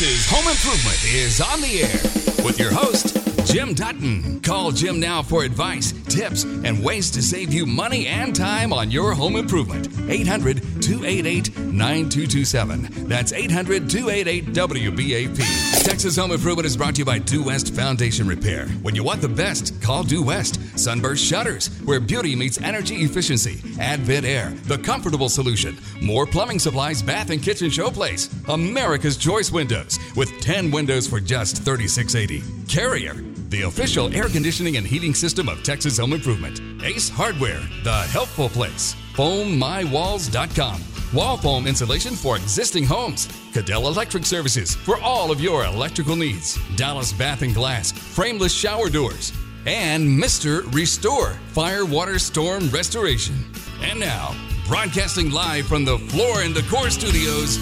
Home Improvement is on the air with your host, Jim Dutton. Call Jim now for advice, tips, and ways to save you money and time on your home improvement. 800 288 9227. That's 800 288 WBAP. Texas Home Improvement is brought to you by Due West Foundation Repair. When you want the best, call Due West. Sunburst Shutters, where beauty meets energy efficiency. Advent Air, the comfortable solution. More plumbing supplies, bath and kitchen showplace. America's Choice Windows, with 10 windows for just $36.80. Carrier, the official air conditioning and heating system of Texas Home Improvement. Ace Hardware, the helpful place. FoamMyWalls.com. Wall foam insulation for existing homes. Cadell Electric Services for all of your electrical needs. Dallas Bath and Glass, frameless shower doors. And Mr. Restore, fire, water, storm restoration. And now, broadcasting live from the Floor and Core Studios,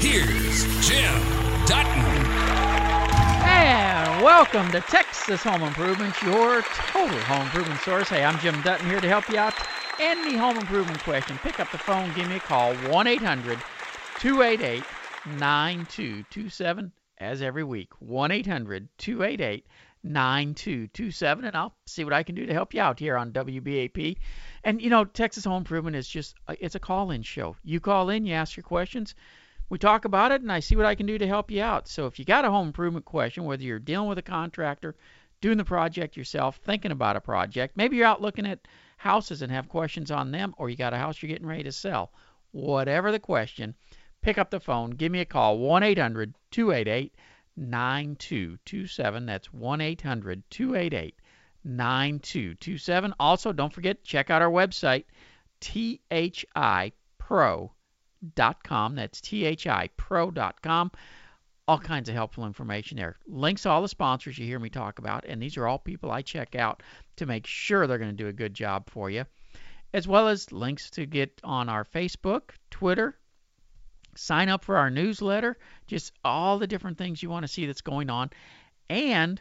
here's Jim Dutton. And welcome to Texas Home Improvement, your total home improvement source. Hey, I'm Jim Dutton here to help you out. Any home improvement question, pick up the phone, give me a call, 1 800 288 9227, as every week. 1 800 288 9227, and I'll see what I can do to help you out here on WBAP. And you know, Texas Home Improvement is just, uh, it's a call in show. You call in, you ask your questions we talk about it and I see what I can do to help you out. So if you got a home improvement question, whether you're dealing with a contractor, doing the project yourself, thinking about a project, maybe you're out looking at houses and have questions on them, or you got a house you're getting ready to sell, whatever the question, pick up the phone, give me a call, 1 800 288 9227. That's 1 800 288 9227. Also, don't forget, check out our website, thipro.com com. That's thipro.com. All kinds of helpful information there. Links to all the sponsors you hear me talk about, and these are all people I check out to make sure they're going to do a good job for you, as well as links to get on our Facebook, Twitter, sign up for our newsletter, just all the different things you want to see that's going on, and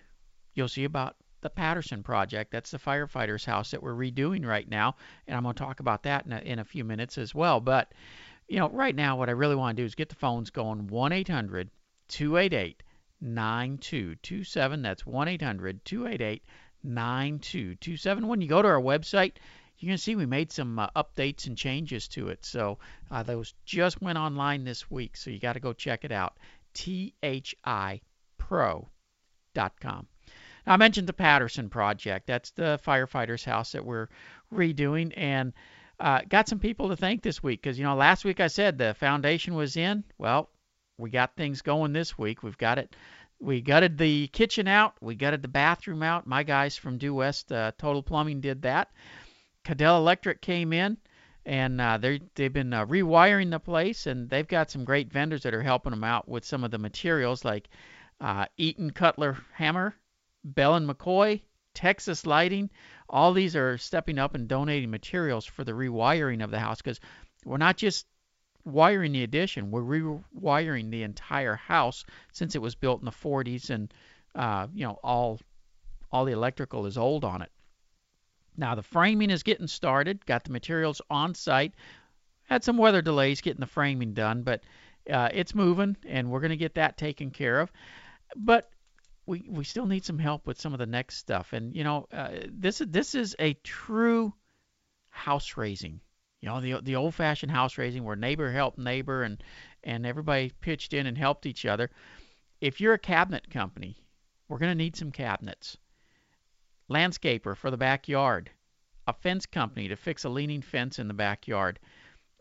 you'll see about the Patterson project. That's the firefighters' house that we're redoing right now, and I'm going to talk about that in a, in a few minutes as well. But you know, right now, what I really want to do is get the phones going 1 800 288 9227. That's 1 800 288 9227. When you go to our website, you can see we made some uh, updates and changes to it. So uh, those just went online this week. So you got to go check it out. THIPro.com. Now, I mentioned the Patterson project. That's the firefighters' house that we're redoing. And uh, got some people to thank this week because you know last week I said the foundation was in. Well, we got things going this week. We've got it. We gutted the kitchen out. We gutted the bathroom out. My guys from Due West uh, Total Plumbing did that. Cadell Electric came in and uh, they they've been uh, rewiring the place and they've got some great vendors that are helping them out with some of the materials like uh, Eaton Cutler Hammer, Bell and McCoy, Texas Lighting all these are stepping up and donating materials for the rewiring of the house because we're not just wiring the addition, we're rewiring the entire house since it was built in the 40s and uh, you know all all the electrical is old on it. Now the framing is getting started, got the materials on site. Had some weather delays getting the framing done, but uh, it's moving and we're going to get that taken care of. But we we still need some help with some of the next stuff. And you know, uh, this this is a true house raising. You know, the the old-fashioned house raising where neighbor helped neighbor and and everybody pitched in and helped each other. If you're a cabinet company, we're going to need some cabinets. Landscaper for the backyard. A fence company to fix a leaning fence in the backyard.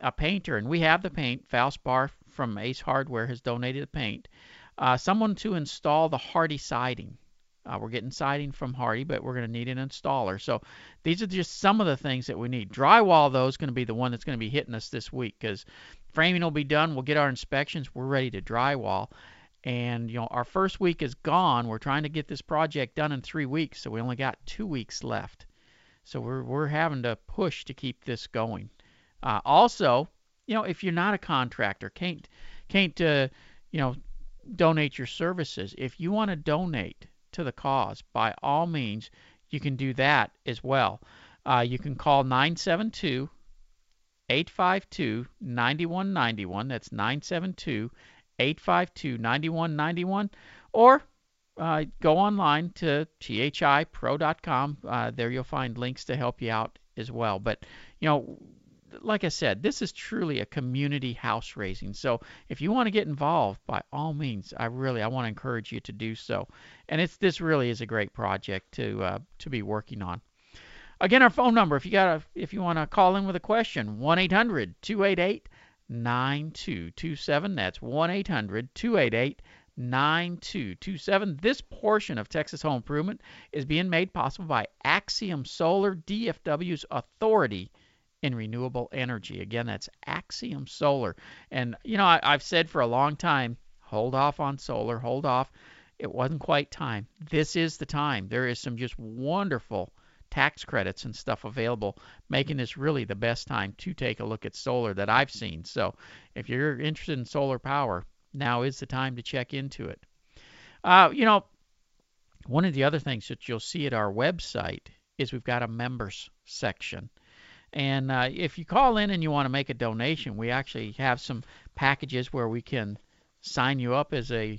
A painter, and we have the paint. Valspar from Ace Hardware has donated the paint. Uh, someone to install the Hardie siding. Uh, we're getting siding from Hardie, but we're going to need an installer. So these are just some of the things that we need. Drywall, though, is going to be the one that's going to be hitting us this week because framing will be done. We'll get our inspections. We're ready to drywall. And you know, our first week is gone. We're trying to get this project done in three weeks, so we only got two weeks left. So we're we're having to push to keep this going. Uh, also, you know, if you're not a contractor, can't can't uh, you know donate your services. If you want to donate to the cause, by all means, you can do that as well. Uh, you can call 972 852 9191. That's 972 852 9191 or uh, go online to thipro.com. Uh, there you'll find links to help you out as well. But, you know, like I said, this is truly a community house raising. So if you want to get involved, by all means, I really I want to encourage you to do so. And it's this really is a great project to uh, to be working on. Again, our phone number if you got a, if you want to call in with a question, 1-800-288-9227. That's 1-800-288 9227. This portion of Texas Home Improvement is being made possible by Axiom Solar, DFW's authority in renewable energy. Again, that's Axiom Solar. And, you know, I, I've said for a long time hold off on solar, hold off. It wasn't quite time. This is the time. There is some just wonderful tax credits and stuff available, making this really the best time to take a look at solar that I've seen. So if you're interested in solar power, now is the time to check into it. Uh, you know, one of the other things that you'll see at our website is we've got a members section. And uh, if you call in and you want to make a donation, we actually have some packages where we can sign you up as a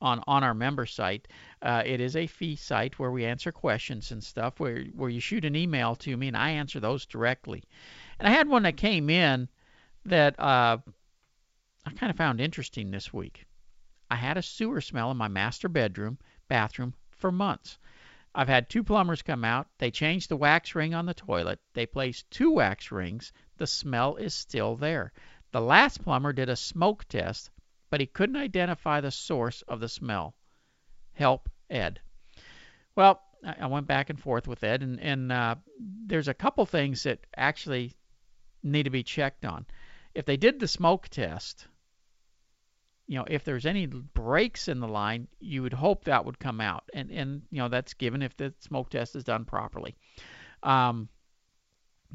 on on our member site. Uh, it is a fee site where we answer questions and stuff. Where where you shoot an email to me and I answer those directly. And I had one that came in that uh, I kind of found interesting this week. I had a sewer smell in my master bedroom, bathroom for months. I've had two plumbers come out. They changed the wax ring on the toilet. They placed two wax rings. The smell is still there. The last plumber did a smoke test, but he couldn't identify the source of the smell. Help, Ed. Well, I went back and forth with Ed, and, and uh, there's a couple things that actually need to be checked on. If they did the smoke test, you know, if there's any breaks in the line, you would hope that would come out, and and you know that's given if the smoke test is done properly. Um,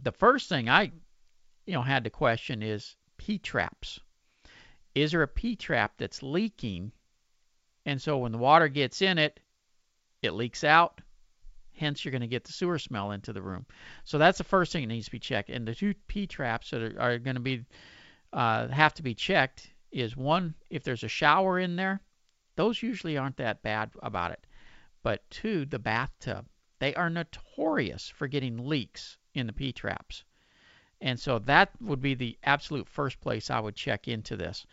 the first thing I, you know, had to question is P traps. Is there a P trap that's leaking, and so when the water gets in it, it leaks out. Hence, you're going to get the sewer smell into the room. So that's the first thing that needs to be checked. And the two P traps that are, are going to be uh, have to be checked is one, if there's a shower in there, those usually aren't that bad about it. But two, the bathtub. They are notorious for getting leaks in the P traps. And so that would be the absolute first place I would check into this.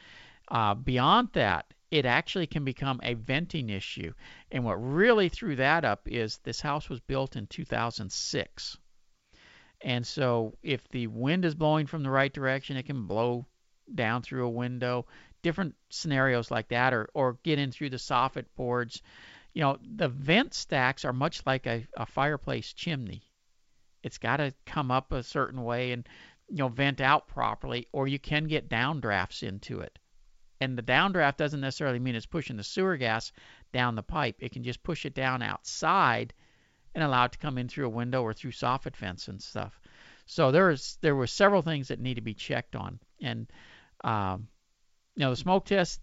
Uh, beyond that, it actually can become a venting issue. And what really threw that up is this house was built in 2006. And so if the wind is blowing from the right direction, it can blow down through a window, different scenarios like that, or, or get in through the soffit boards. You know, the vent stacks are much like a, a fireplace chimney. It's got to come up a certain way and, you know, vent out properly, or you can get downdrafts into it. And the downdraft doesn't necessarily mean it's pushing the sewer gas down the pipe. It can just push it down outside and allow it to come in through a window or through soffit vents and stuff. So there's there were several things that need to be checked on. And um, you know, the smoke test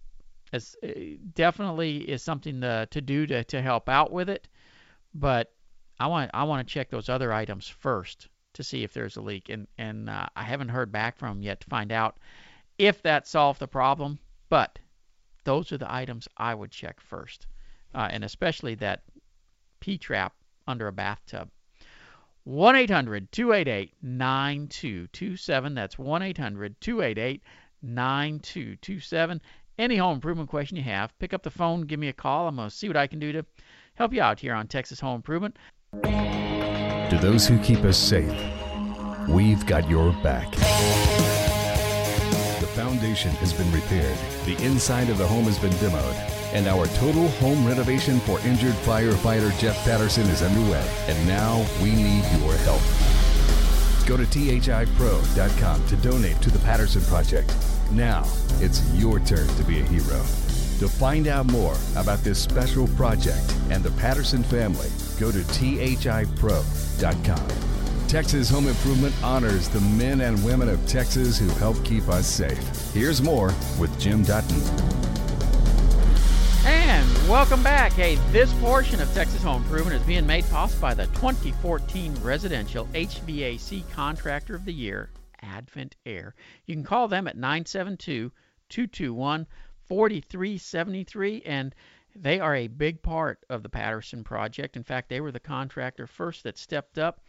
is uh, definitely is something to, to do to, to help out with it, but I want I want to check those other items first to see if there's a leak, and and uh, I haven't heard back from them yet to find out if that solved the problem. But those are the items I would check first, uh, and especially that P trap under a bathtub. 1 800 288 9227. That's 1 800 288 9227. Any home improvement question you have, pick up the phone, give me a call. I'm going to see what I can do to help you out here on Texas Home Improvement. To those who keep us safe, we've got your back. The foundation has been repaired, the inside of the home has been demoed, and our total home renovation for injured firefighter Jeff Patterson is underway. And now we need your help. Go to thipro.com to donate to the Patterson Project. Now, it's your turn to be a hero. To find out more about this special project and the Patterson family, go to thipro.com. Texas Home Improvement honors the men and women of Texas who help keep us safe. Here's more with Jim Dutton. And welcome back. Hey, this portion of Texas Home Improvement is being made possible by the 2014 Residential HVAC Contractor of the Year, Advent Air. You can call them at 972 221 4373 and they are a big part of the Patterson project. In fact, they were the contractor first that stepped up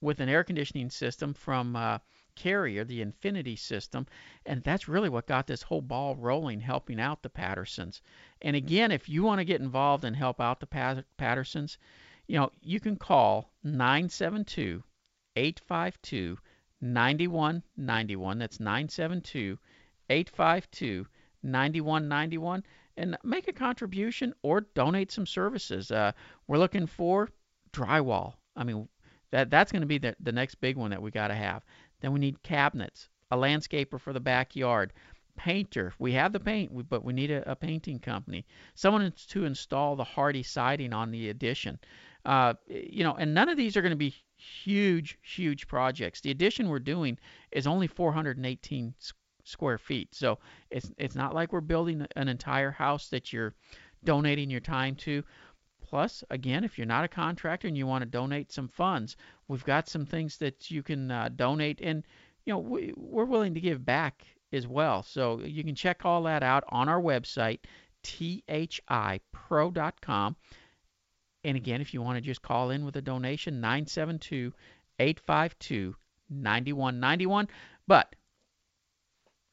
with an air conditioning system from uh, Carrier, the Infinity system, and that's really what got this whole ball rolling, helping out the Pattersons. And again, if you want to get involved and help out the Pattersons, you know, you can call 972 852 9191. That's 972 852 9191 and make a contribution or donate some services. Uh, we're looking for drywall. I mean, that that's going to be the, the next big one that we got to have. Then we need cabinets, a landscaper for the backyard, painter. We have the paint, but we need a, a painting company. Someone to install the Hardie siding on the addition. Uh, you know, and none of these are going to be huge, huge projects. The addition we're doing is only 418 square feet, so it's it's not like we're building an entire house that you're donating your time to. Plus, again, if you're not a contractor and you want to donate some funds, we've got some things that you can uh, donate, and you know we, we're willing to give back as well. So you can check all that out on our website, thipro.com. And again, if you want to just call in with a donation, 972 852 9191. But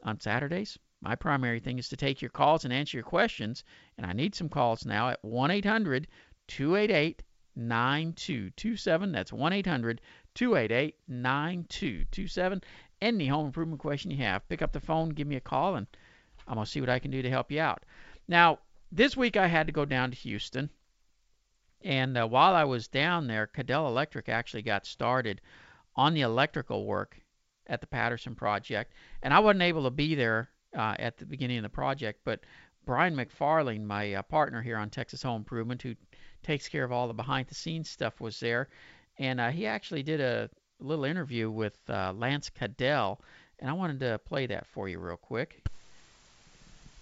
on Saturdays, my primary thing is to take your calls and answer your questions. And I need some calls now at 1 800 288 9227. That's 1 800 288 9227. Any home improvement question you have, pick up the phone, give me a call, and I'm going to see what I can do to help you out. Now, this week I had to go down to Houston and uh, while I was down there, Cadell Electric actually got started on the electrical work at the Patterson project. And I wasn't able to be there uh, at the beginning of the project, but Brian McFarling, my uh, partner here on Texas Home Improvement, who takes care of all the behind the scenes stuff, was there. And uh, he actually did a little interview with uh, Lance Cadell. And I wanted to play that for you real quick.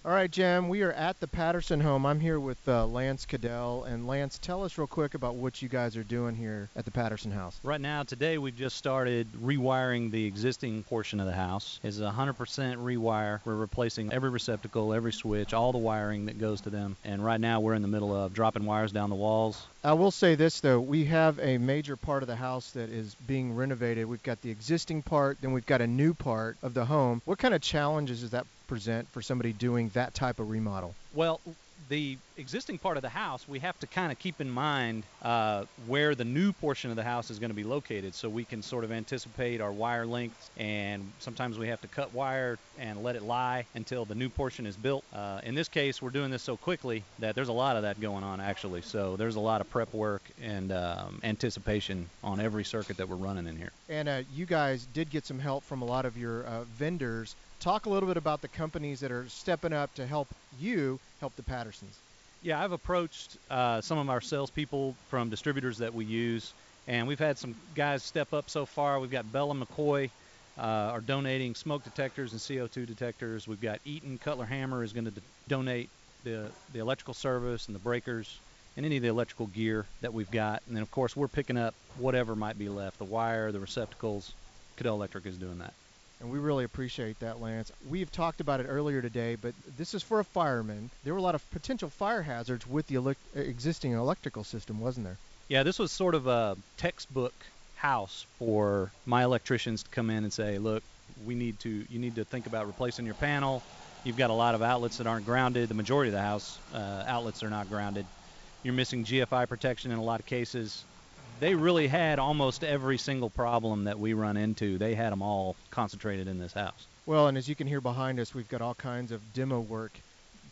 All right, Jim, we are at the Patterson home. I'm here with uh, Lance Cadell. And Lance, tell us real quick about what you guys are doing here at the Patterson house. Right now, today, we've just started rewiring the existing portion of the house. It's a 100% rewire. We're replacing every receptacle, every switch, all the wiring that goes to them. And right now, we're in the middle of dropping wires down the walls, I will say this though, we have a major part of the house that is being renovated. We've got the existing part, then we've got a new part of the home. What kind of challenges is that present for somebody doing that type of remodel? Well, the existing part of the house, we have to kind of keep in mind uh, where the new portion of the house is going to be located so we can sort of anticipate our wire lengths. And sometimes we have to cut wire and let it lie until the new portion is built. Uh, in this case, we're doing this so quickly that there's a lot of that going on actually. So there's a lot of prep work and um, anticipation on every circuit that we're running in here. And uh, you guys did get some help from a lot of your uh, vendors talk a little bit about the companies that are stepping up to help you help the Pattersons. Yeah, I've approached uh, some of our salespeople from distributors that we use, and we've had some guys step up so far. We've got Bell and McCoy uh, are donating smoke detectors and CO2 detectors. We've got Eaton Cutler Hammer is going to donate the the electrical service and the breakers and any of the electrical gear that we've got. And then of course we're picking up whatever might be left, the wire, the receptacles. Cadell Electric is doing that and we really appreciate that, Lance. We've talked about it earlier today, but this is for a fireman. There were a lot of potential fire hazards with the ele- existing electrical system, wasn't there? Yeah, this was sort of a textbook house for my electricians to come in and say, look, we need to, you need to think about replacing your panel. You've got a lot of outlets that aren't grounded. The majority of the house uh, outlets are not grounded. You're missing GFI protection in a lot of cases they really had almost every single problem that we run into. They had them all concentrated in this house. Well, and as you can hear behind us, we've got all kinds of demo work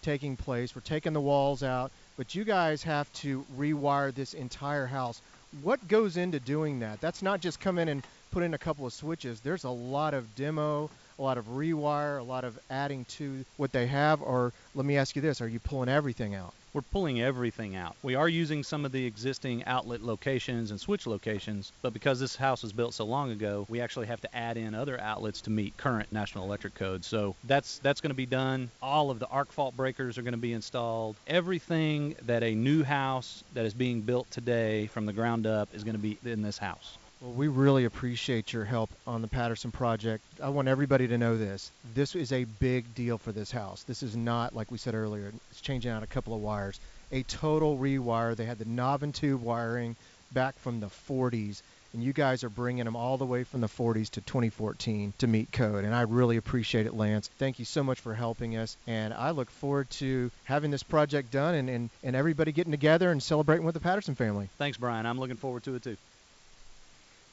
taking place. We're taking the walls out, but you guys have to rewire this entire house. What goes into doing that? That's not just come in and put in a couple of switches. There's a lot of demo, a lot of rewire, a lot of adding to what they have. Or let me ask you this: Are you pulling everything out? We're pulling everything out. We are using some of the existing outlet locations and switch locations, but because this house was built so long ago, we actually have to add in other outlets to meet current National Electric Code. So that's that's going to be done. All of the arc fault breakers are going to be installed. Everything that a new house that is being built today from the ground up is going to be in this house. Well, we really appreciate your help on the Patterson project. I want everybody to know this. This is a big deal for this house. This is not, like we said earlier, it's changing out a couple of wires. A total rewire. They had the knob and tube wiring back from the 40s, and you guys are bringing them all the way from the 40s to 2014 to meet code. And I really appreciate it, Lance. Thank you so much for helping us. And I look forward to having this project done and, and, and everybody getting together and celebrating with the Patterson family. Thanks, Brian. I'm looking forward to it too.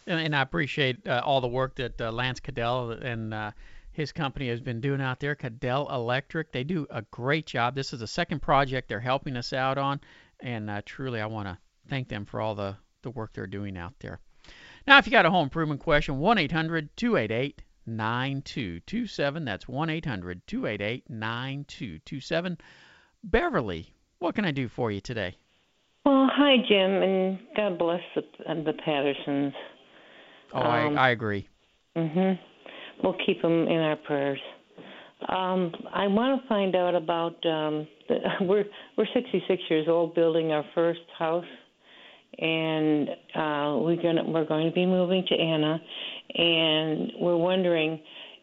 And, and I appreciate uh, all the work that uh, Lance Cadell and uh, his company has been doing out there, Cadell Electric. They do a great job. This is the second project they're helping us out on, and uh, truly I want to thank them for all the, the work they're doing out there. Now, if you got a home improvement question, 1 800 288 9227. That's 1 800 288 9227. Beverly, what can I do for you today? Well, hi, Jim, and God bless the, the Pattersons. Oh, Um, I, I agree. Mhm. We'll keep them in our prayers. Um, I want to find out about. Um, the, we're we're 66 years old, building our first house, and uh, we're gonna we're going to be moving to Anna, and we're wondering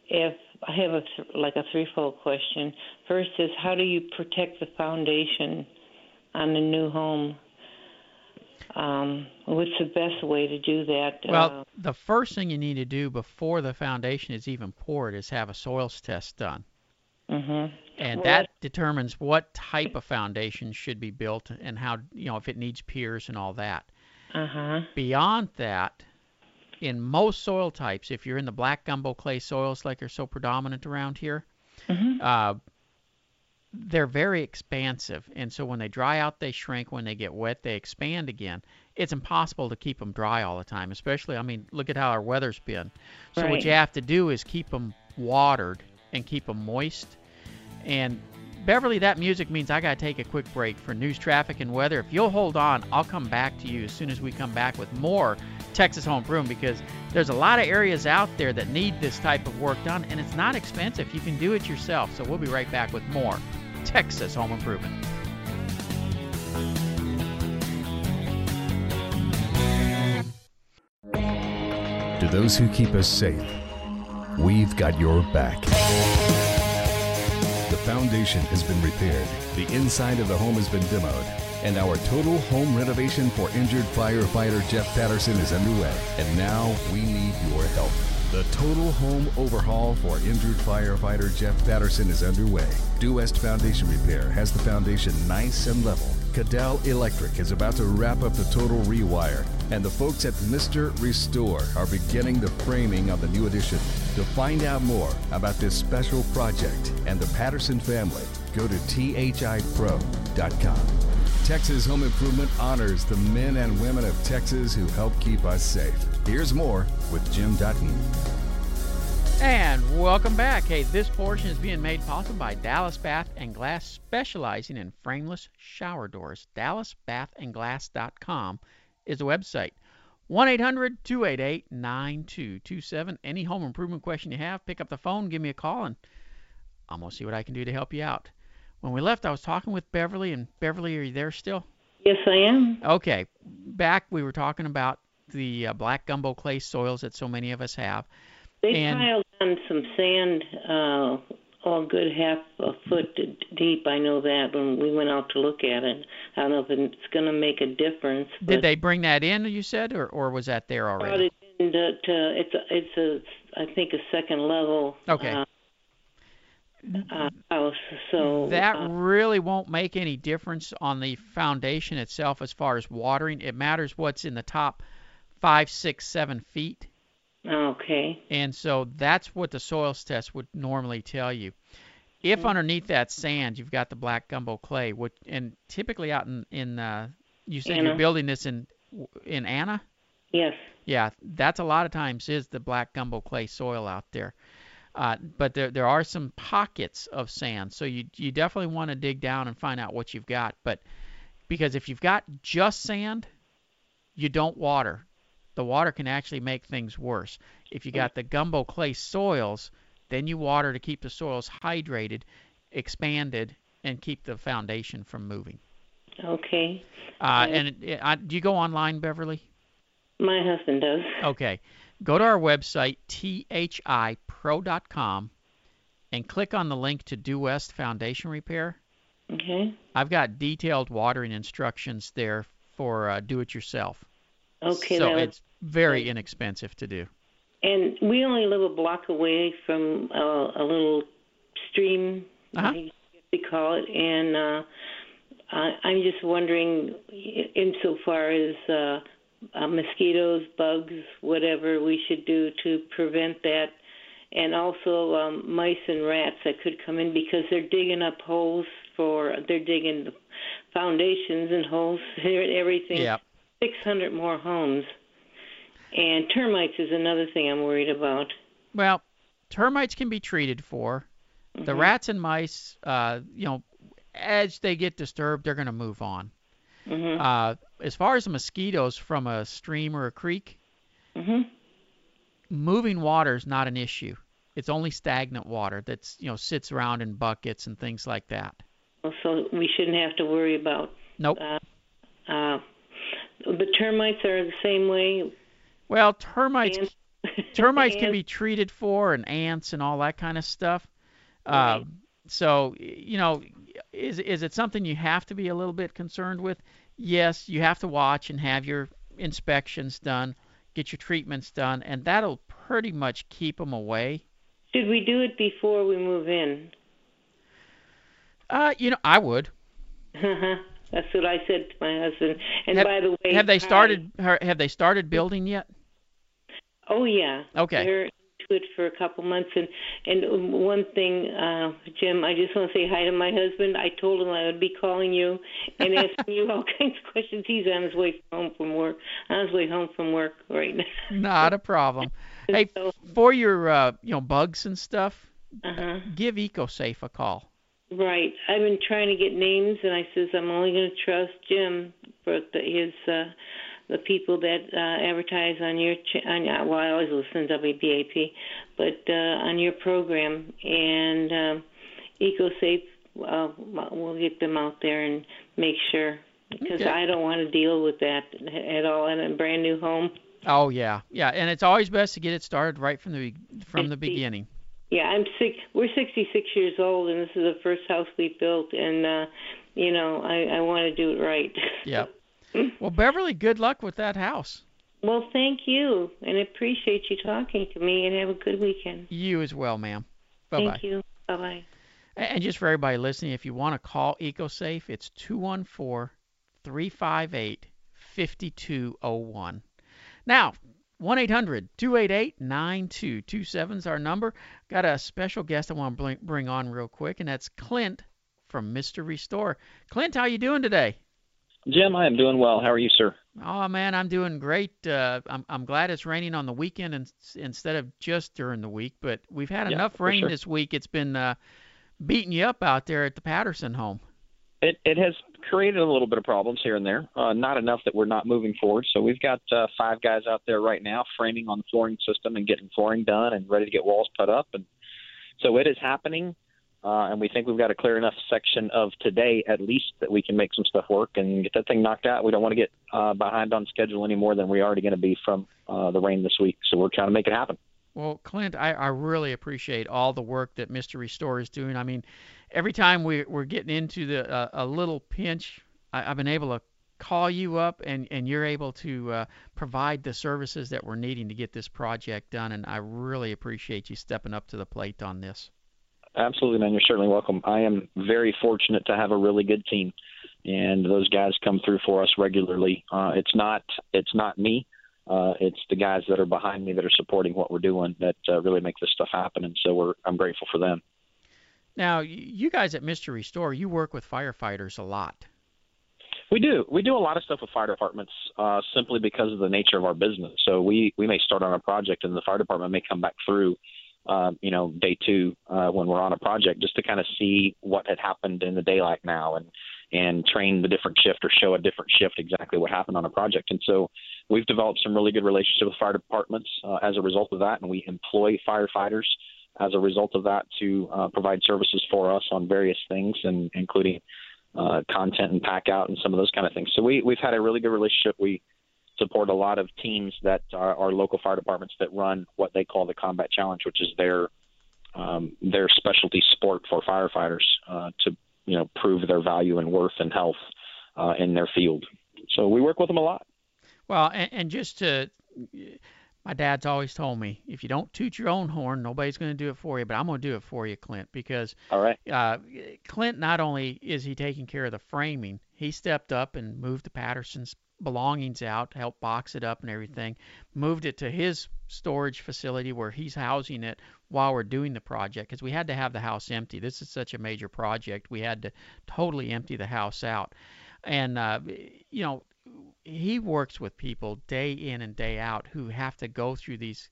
if I have a like a threefold question. First is how do you protect the foundation on the new home? Um, what's the best way to do that? Well, uh, the first thing you need to do before the foundation is even poured is have a soils test done. mhm. And Well, that determines what type of foundation should be built and how, you know, if it needs piers and all that. Uh huh. Beyond that, in most soil types, if you're in the black gumbo clay soils like are so predominant around here, Mhm. uh, they're very expansive. And so when they dry out, they shrink. When they get wet, they expand again. It's impossible to keep them dry all the time, especially, I mean, look at how our weather's been. So what you have to do is keep them watered and keep them moist. And Beverly, that music means I got to take a quick break for news, traffic, and weather. If you'll hold on, I'll come back to you as soon as we come back with more Texas Home Improvement because there's a lot of areas out there that need this type of work done, and it's not expensive. You can do it yourself. So we'll be right back with more Texas Home Improvement. To those who keep us safe, we've got your back. The foundation has been repaired, the inside of the home has been demoed, and our total home renovation for injured firefighter Jeff Patterson is underway. And now we need your help. The total home overhaul for injured firefighter Jeff Patterson is underway. Due West Foundation Repair has the foundation nice and level. Cadell Electric is about to wrap up the total rewire, and the folks at Mr. Restore are beginning the framing of the new addition. To find out more about this special project and the Patterson family, go to thipro.com. Texas Home Improvement honors the men and women of Texas who help keep us safe. Here's more with Jim Dutton. And welcome back. Hey, this portion is being made possible by Dallas Bath and Glass, specializing in frameless shower doors. DallasBathAndGlass.com is the website. 1 800 288 9227. Any home improvement question you have, pick up the phone, give me a call, and I'm going to see what I can do to help you out. When we left, I was talking with Beverly, and Beverly, are you there still? Yes, I am. Okay, back we were talking about the uh, black gumbo clay soils that so many of us have. They And- piled on some sand, uh, all good half a foot deep. I know that when we went out to look at it. I don't know if it's going to make a difference. Did they bring that in? You said, or or was that there already? it in to, to it's a, it's a I think a second level. Okay. Uh, uh, house. So That uh, really won't make any difference on the foundation itself as far as watering. It matters what's in the top five, six, seven feet, okay. and so that's what the soils test would normally tell you. If underneath that sand you've got the black gumbo clay, which and typically out in in uh, you said you're building this in in Anna. Yes. Yeah, that's a lot of times is the black gumbo clay soil out there. Uh, but there there are some pockets of sand, so you you definitely want to dig down and find out what you've got. But because if you've got just sand, you don't water. The water can actually make things worse. If you got the gumbo clay soils, then you water to keep the soils hydrated, expanded, and keep the foundation from moving. Okay. Uh, and it, it, I, do you go online, Beverly? My husband does. Okay. Go to our website, thipro.com, and click on the link to Due West Foundation Repair. Okay. I've got detailed watering instructions there for uh, do it yourself. Okay. so it's very inexpensive to do. And we only live a block away from uh, a little stream, Uh-huh. I we call it, and uh, I, I'm just wondering, insofar as uh, uh, mosquitoes, bugs, whatever we should do to prevent that, and also um, mice and rats that could come in because they're digging up holes for, they're digging foundations and holes, and everything. Yeah. 600 more homes. And termites is another thing I'm worried about. Well, termites can be treated for. The Mhm. rats and mice, uh, you know, as they get disturbed, they're going to move on. Mhm. Uh, as far as the mosquitoes from a stream or a creek, Mhm. moving water is not an issue. It's only stagnant water that's you know sits around in buckets and things like that. Well, So we shouldn't have to worry about. Nope. Uh, uh, the termites are the same way. Well, termites Ants- termites can be treated for, and ants and all that kind of stuff. Right. Um, so you know, is is it something you have to be a little bit concerned with? Yes, you have to watch and have your inspections done, get your treatments done, and that'll pretty much keep them away. Should we do it before we move in? Uh, you know, I would. That's what I said to my husband. And Have- by the way, Have they started? ha- Have they started building yet? Oh yeah. Okay. They're into it for a couple months, and and one thing, uh, Jim, I just want to say hi to my husband. I told him I would be calling you and asking you all kinds of questions. He's on his way home from work. On his way home from work right now. Not a problem. Hey, So, for your uh, you know bugs and stuff, uh-huh. give EcoSafe a call. Right. I've been trying to get names, and I says I'm only going to trust Jim for the, his uh, the people that uh, advertise on your ch- on well, I always listen to WBAP, but uh, on your program and um, EcoSafe. Uh, we'll get them out there and make sure because Okay. I don't want to deal with that at all in a brand new home. Oh yeah, yeah, and it's always best to get it started right from the from the beginning. Yeah, I'm sick. We're 66 years old, and this is the first house we built, and uh, you know I, I want to do it right. Yep. Well, Beverly, good luck with that house. Well, thank you, and I appreciate you talking to me, and have a good weekend. You as well, ma'am. Bye bye. Thank you. Bye bye. And just for everybody listening, if you want to call EcoSafe, it's 214-358-5201. Now, 1-800-288-9227 is our number. Got a special guest I want to bring, bring on real quick, and that's Clint from Mr. Restore. Clint, how you doing today? Jim, I am doing well. How are you, sir? Oh man, I'm doing great. Uh, I'm I'm glad it's raining on the weekend in, instead of just during the week. But we've had Yeah, enough rain sure. this week. It's been uh, beating you up out there at the Patterson home. It it has created a little bit of problems here and there. Uh, not enough that we're not moving forward. So we've got uh, five guys out there right now framing on the flooring system and getting flooring done and ready to get walls put up. And so it is happening. Uh, and we think we've got a clear enough section of today, at least, that we can make some stuff work and get that thing knocked out. We don't want to get uh, behind on schedule any more than we already going to be from uh, the rain this week. So we're trying to make it happen. Well, Clint, I, I really appreciate all the work that Mr. Restore is doing. I mean, every time we, we're getting into the uh, a little pinch, I, I've been able to call you up, and, and you're able to uh, provide the services that we're needing to get this project done. And I really appreciate you stepping up to the plate on this. Absolutely, man. You're certainly welcome. I am very fortunate to have a really good team, and those guys come through for us regularly. Uh, it's not it's not me. Uh, it's the guys that are behind me that are supporting what we're doing that uh, really make this stuff happen, and so we're I'm grateful for them. Now, you guys at Mr. Restore, you work with firefighters a lot. We do. We do a lot of stuff with fire departments uh, simply because of the nature of our business. So we we may start on a project, and the fire department may come back through, uh, you know, day two uh, when we're on a project, just to kind of see what had happened in the daylight now, and and train the different shift or show a different shift exactly what happened on a project. And so we've developed some really good relationships with fire departments uh, as a result of that, and we employ firefighters as a result of that to uh, provide services for us on various things, and including uh, content and pack out and some of those kind of things. So we we've had a really good relationship. We support a lot of teams that are, are local fire departments that run what they call the Combat Challenge, which is their um, their specialty sport for firefighters uh, to you know prove their value and worth and health uh, in their field. So we work with them a lot. Well, and, and just to my dad's always told me if you don't toot your own horn, nobody's going to do it for you. But I'm going to do it for you, Clint, because all right, uh, Clint not only is he taking care of the framing, he stepped up and moved the Patterson's belongings out, helped box it up and everything, moved it to his storage facility where he's housing it while we're doing the project because we had to have the house empty. This is such a major project. We had to totally empty the house out. And, uh, you know, he works with people day in and day out who have to go through these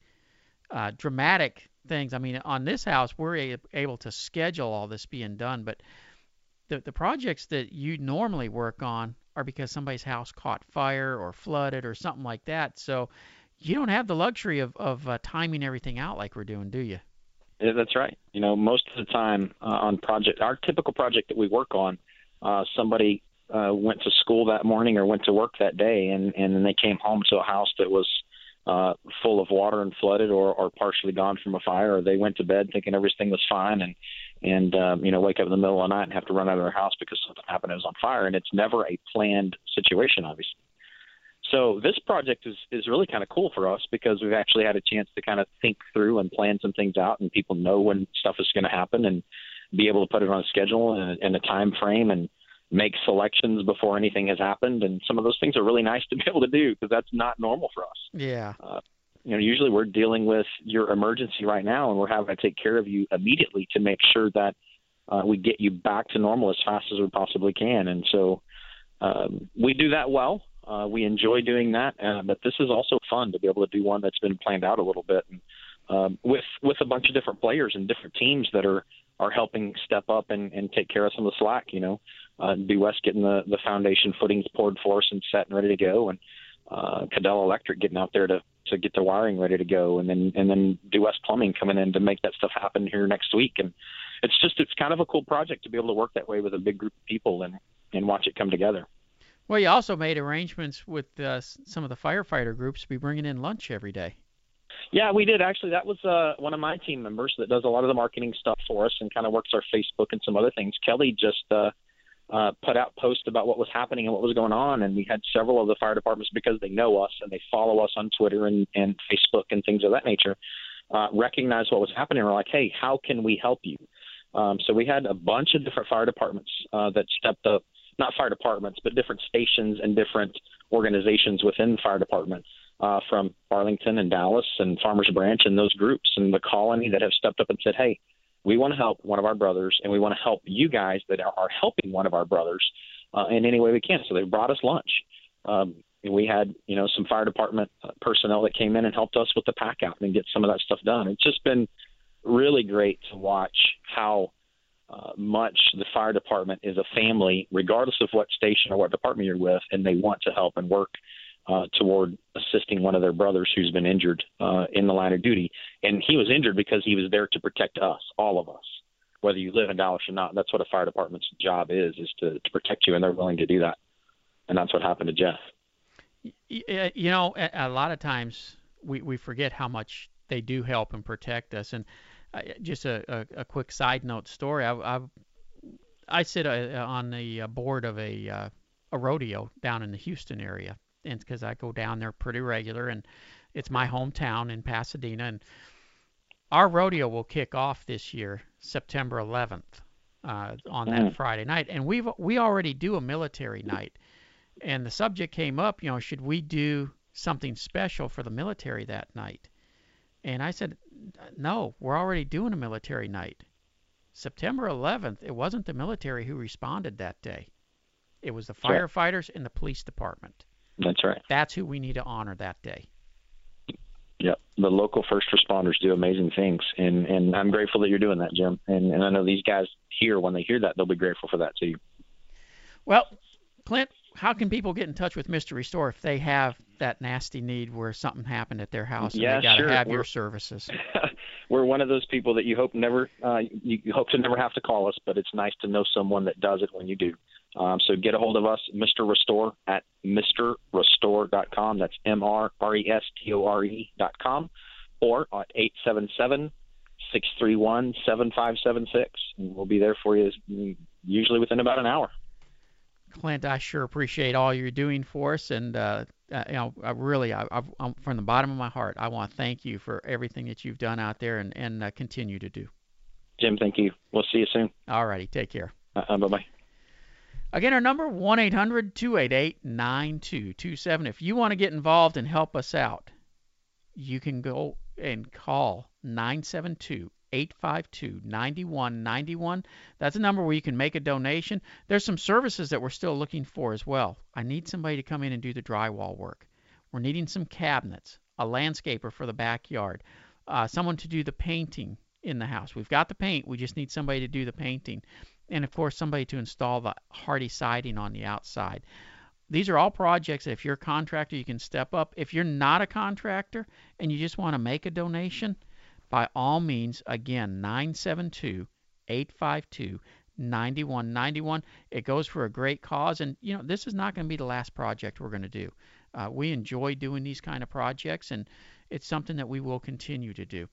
uh, dramatic things. I mean, on this house, we're a- able to schedule all this being done, but the the projects that you normally work on are because somebody's house caught fire or flooded or something like that. So you don't have the luxury of of uh, timing everything out like we're doing, do you? Yeah, that's right. You know, most of the time uh, on project, our typical project that we work on, uh, somebody uh, went to school that morning or went to work that day, and and then they came home to a house that was uh, full of water and flooded or, or partially gone from a fire, or they went to bed thinking everything was fine, and and um, you know wake up in the middle of the night and have to run out of their house because something happened. It was on fire, and it's never a planned situation, obviously. So this project is is really kind of cool for us because we've actually had a chance to kind of think through and plan some things out, and people know when stuff is going to happen, and be able to put it on a schedule and, and a time frame, and make selections before anything has happened. And some of those things are really nice to be able to do because that's not normal for us. Yeah. Uh, you know, usually we're dealing with your emergency right now, and we're having to take care of you immediately to make sure that uh, we get you back to normal as fast as we possibly can. And so um, we do that well. Uh, we enjoy doing that, uh, but this is also fun to be able to do one that's been planned out a little bit, and um, with with a bunch of different players and different teams that are are helping step up and, and take care of some of the slack. You know, uh, Due West getting the the foundation footings poured for us and set and ready to go, and uh, Cadell Electric getting out there to to get the wiring ready to go, and then and then Due West Plumbing coming in to make that stuff happen here next week, and it's just it's kind of a cool project to be able to work that way with a big group of people and and watch it come together. Well, you also made arrangements with uh, some of the firefighter groups to be bringing in lunch every day. Yeah, we did actually. That was uh, one of my team members that does a lot of the marketing stuff for us and kind of works our Facebook and some other things. Kelly just uh, uh, put out posts about what was happening and what was going on, and we had several of the fire departments because they know us and they follow us on Twitter and, and Facebook and things of that nature. Uh, recognize what was happening. We're like, hey, how can we help you? Um, so we had a bunch of different fire departments uh, that stepped up not fire departments, but different stations and different organizations within the fire department, uh, from Arlington and Dallas and Farmers Branch and those groups and the colony that have stepped up and said, hey, we want to help one of our brothers and we want to help you guys that are, helping one of our brothers uh, in any way we can. So they brought us lunch. Um, we had, you know, some fire department uh, personnel that came in and helped us with the pack out and get some of that stuff done. It's just been really great to watch how uh, much the fire department is a family, regardless of what station or what department you're with, and they want to help and work uh, toward assisting one of their brothers who's been injured uh, in the line of duty. And he was injured because he was there to protect us, all of us, whether you live in Dallas or not. That's what a fire department's job is, is to, to protect you, and they're willing to do that. And that's what happened to Jeff. You know, a lot of times we, we forget how much they do help and protect us. And just a, a, a, quick side note story. I, I, I sit uh, on the uh, board of a uh, a rodeo down in the Houston area, and because I go down there pretty regular, and it's my hometown in Pasadena, and our rodeo will kick off this year September 11th uh, on that mm. Friday night, and we've we already do a military night, and the subject came up, you know, should we do something special for the military that night? And I said, no, we're already doing a military night. September 11th, it wasn't the military who responded that day. It was the firefighters and the police department. That's right. That's who we need to honor that day. Yep, the local first responders do amazing things, and and I'm grateful that you're doing that, Jim. And and I know these guys here when they hear that, they'll be grateful for that too. Well, Clint, how can people get in touch with Mr. Restore if they have that nasty need where something happened at their house and yeah, they got to sure. have we're, your services? we're one of those people that you hope never uh, you hope to never have to call us, but it's nice to know someone that does it when you do. Um, so get a hold of us, Mr. Restore at MrRestore.com. That's M R R E S T O R E.com or at 877 631 7576. We'll be there for you usually within about an hour. Clint, I sure appreciate all you're doing for us, and uh, uh, you know, I really, I, I, I'm, from the bottom of my heart, I want to thank you for everything that you've done out there and and uh, continue to do. Jim, thank you. We'll see you soon. All righty, take care. Uh, bye bye. Again, our number 1-800-288-9227. If you want to get involved and help us out, you can go and call 972 852 9191. That's a number where you can make a donation. There's some services that we're still looking for as well. I need somebody to come in and do the drywall work. We're needing some cabinets, a landscaper for the backyard, uh, someone to do the painting in the house. We've got the paint, we just need somebody to do the painting. And of course, somebody to install the Hardie siding on the outside. These are all projects that if you're a contractor, you can step up. If you're not a contractor and you just want to make a donation, by all means, again, 972 852 9191. It goes for a great cause. And, you know, this is not going to be the last project we're going to do. Uh, we enjoy doing these kind of projects, and it's something that we will continue to do.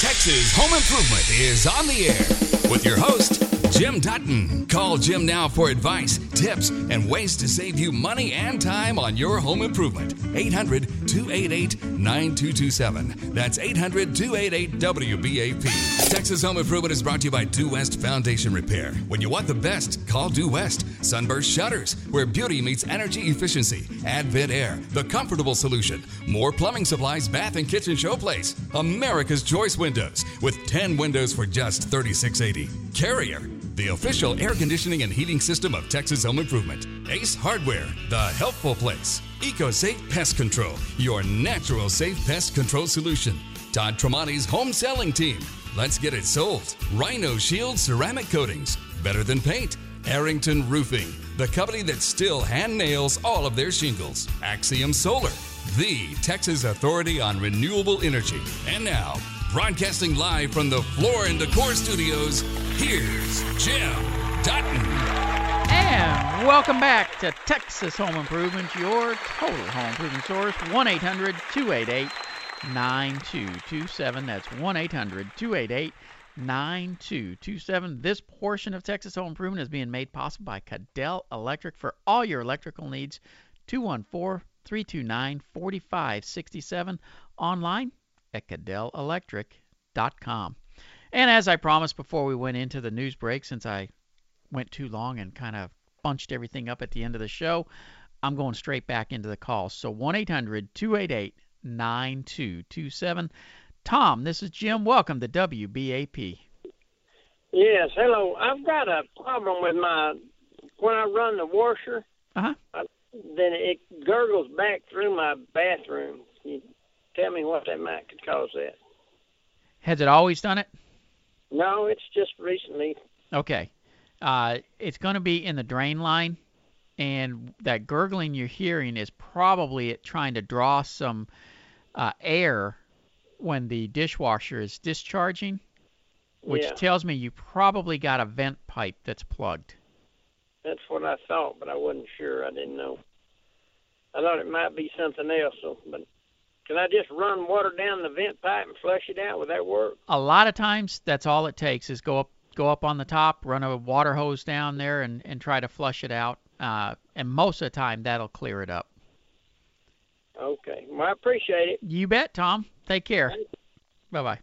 Texas Home Improvement is on the air with your host, Jim Dutton. Call Jim now for advice, tips, and ways to save you money and time on your home improvement. 800 288 9227. That's 800 288 WBAP. Texas Home Improvement is brought to you by Due West Foundation Repair. When you want the best, call Due West. Sunburst Shutters, where beauty meets energy efficiency. Advent Air, the comfortable solution. More plumbing supplies, bath and kitchen showplace. America's Choice Windows, with 10 windows for just $36.80. Carrier, the official air conditioning and heating system of Texas Home Improvement. Ace Hardware, the helpful place. EcoSafe Pest Control, your natural safe pest control solution. Todd Tramonte's home selling team. Let's get it sold. Rhino Shield ceramic coatings, better than paint. Harrington Roofing, the company that still hand nails all of their shingles. Axiom Solar, the Texas authority on renewable energy. And now, broadcasting live from the Floor and Decor Studios, here's Jim Dutton. And welcome back to Texas Home Improvement, your total home improvement source. 1 800 288 9227. That's 1 800 288 9227. This portion of Texas Home Improvement is being made possible by Cadell Electric for all your electrical needs. 214 329 4567. Online at CadellElectric.com. And as I promised before we went into the news break, since I went too long and kind of bunched everything up at the end of the show, I'm going straight back into the call. So 1 800 288 9227. Tom, this is Jim. Welcome to WBAP. Yes, hello. I've got a problem with my when I run the washer. Uh-huh. I, then it gurgles back through my bathroom. You tell me what that might could cause that? Has it always done it? No, it's just recently. Okay. Uh, it's going to be in the drain line, and that gurgling you're hearing is probably it trying to draw some uh, air when the dishwasher is discharging, which Yeah. tells me you probably got a vent pipe that's plugged. That's what I thought, but I wasn't sure. I didn't know. I thought it might be something else. But can I just run water down the vent pipe and flush it out? Would that work? A lot of times, that's all it takes is go up go up on the top, run a water hose down there, and, and try to flush it out. Uh, and most of the time, that'll clear it up. Okay. Well, I appreciate it. You bet, Tom. Take care. Bye bye.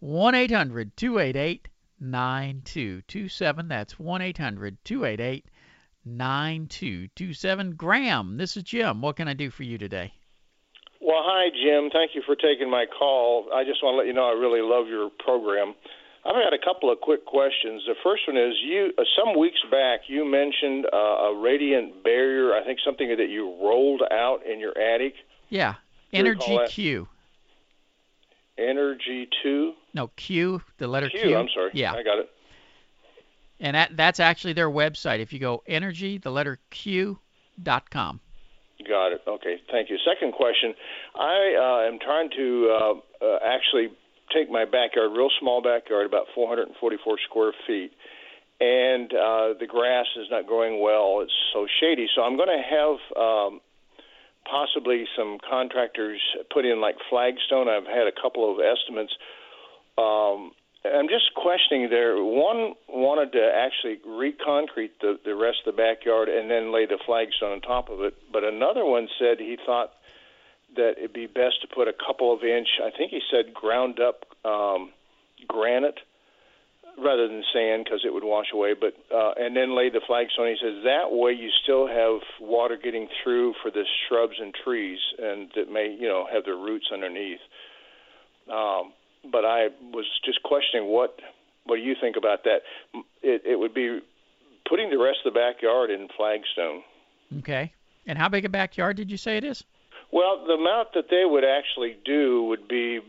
1 800 288 9227. That's 1 800 288 9227. Graham, this is Jim. What can I do for you today? Well, hi, Jim. Thank you for taking my call. I just want to let you know I really love your program. I've got a couple of quick questions. The first one is you. Uh, some weeks back, you mentioned uh, a radiant barrier. I think something that you rolled out in your attic. Yeah. You Energy? Q. Energy two. No, Q, the letter Q. Q. I'm sorry. Yeah. I got it. And that, that's actually their website. If you go energy, the letter Q dot com. Got it. Okay. Thank you. Second question. I uh, am trying to uh, uh, actually take my backyard, real small backyard, about 444 square feet, and uh, the grass is not growing well. It's so shady. So I'm going to have um, possibly some contractors put in like flagstone. I've had a couple of estimates. Um, I'm just questioning there. One wanted to actually reconcrete the the rest of the backyard and then lay the flagstone on top of it. But another one said he thought that it'd be best to put a couple of inch. I think he said ground up um, granite rather than sand because it would wash away. But uh, and then lay the flagstone. He says that way you still have water getting through for the shrubs and trees, and that may you know have their roots underneath. Um, but I was just questioning what what do you think about that? It, it would be putting the rest of the backyard in flagstone. Okay. And how big a backyard did you say it is? Well, the amount that they would actually do would be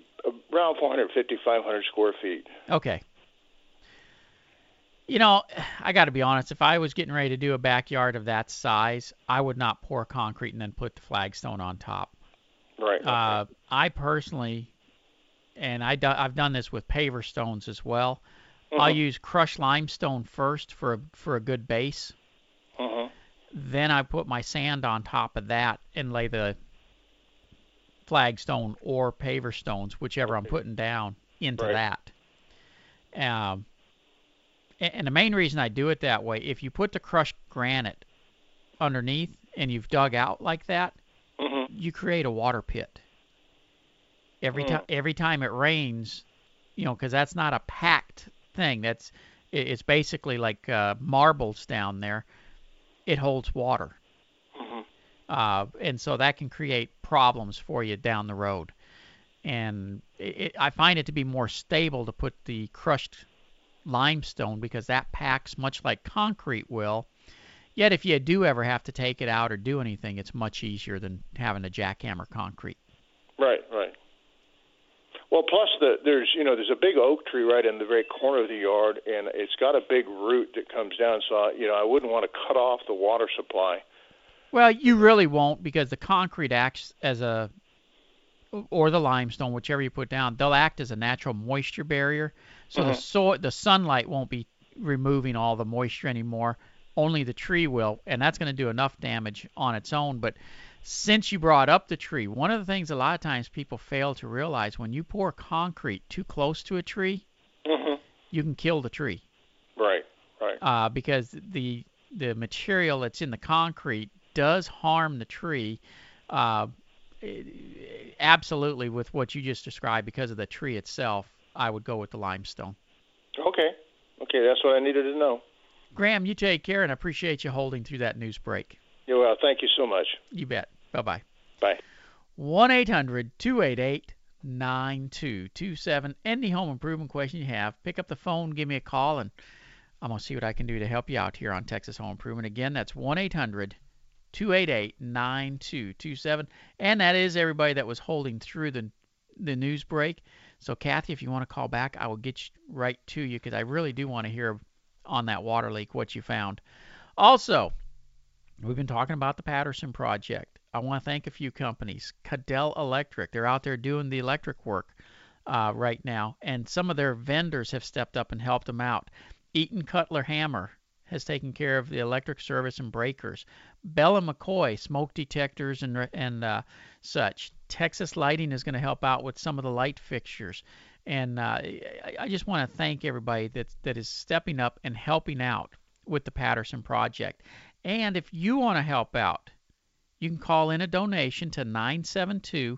around 450, 500 square feet. Okay. You know, I got to be honest. If I was getting ready to do a backyard of that size, I would not pour concrete and then put the flagstone on top. Right. Uh, I personally, and I do, I've done this with paver stones as well. Mm-hmm. I'll use crushed limestone first for a, for a good base. Mm-hmm. Then I put my sand on top of that and lay the flagstone or paver stones, whichever I'm putting down, into Right. that. Um, and the main reason I do it that way, if you put the crushed granite underneath and you've dug out like that, Mm-hmm. you create a water pit. Every Hmm. time every time it rains, you know, because that's not a packed thing. That's it- it's basically like uh, marbles down there. It holds water, Mm-hmm. uh, and so that can create problems for you down the road. And it, it, I find it to be more stable to put the crushed limestone because that packs much like concrete will. Yet if you do ever have to take it out or do anything, it's much easier than having to jackhammer concrete. Right, right. Well, plus the there's you know there's a big oak tree right in the very corner of the yard, and it's got a big root that comes down. So I, you know I wouldn't want to cut off the water supply. Well, you really won't because the concrete acts as a or the limestone, whichever you put down, they'll act as a natural moisture barrier. So the Mhm. so the sunlight won't be removing all the moisture anymore. Only the tree will, and that's going to do enough damage on its own. But since you brought up the tree, one of the things a lot of times people fail to realize when you pour concrete too close to a tree, Mm-hmm. you can kill the tree. Right, right. uh, because the the material that's in the concrete does harm the tree. Uh, absolutely, with what you just described, because of the tree itself, I would go with the limestone. Okay, okay, that's what I needed to know. Graham, you take care, and I appreciate you holding through that news break. Yeah, well, thank you so much. You bet. Bye bye. Bye. 1 800 288 9227. Any home improvement question you have, pick up the phone, give me a call, and I'm going to see what I can do to help you out here on Texas Home Improvement. Again, that's 1 800 288 9227. And that is everybody that was holding through the, the news break. So, Kathy, if you want to call back, I will get you right to you because I really do want to hear on that water leak what you found. Also, we've been talking about the Patterson Project. I want to thank a few companies. Cadell Electric, they're out there doing the electric work uh, right now, and some of their vendors have stepped up and helped them out. Eaton Cutler Hammer has taken care of the electric service and breakers. Bell and McCoy smoke detectors and and uh, such. Texas Lighting is going to help out with some of the light fixtures. And uh, I, I just want to thank everybody that that is stepping up and helping out with the Patterson project. And if you want to help out, you can call in a donation to 972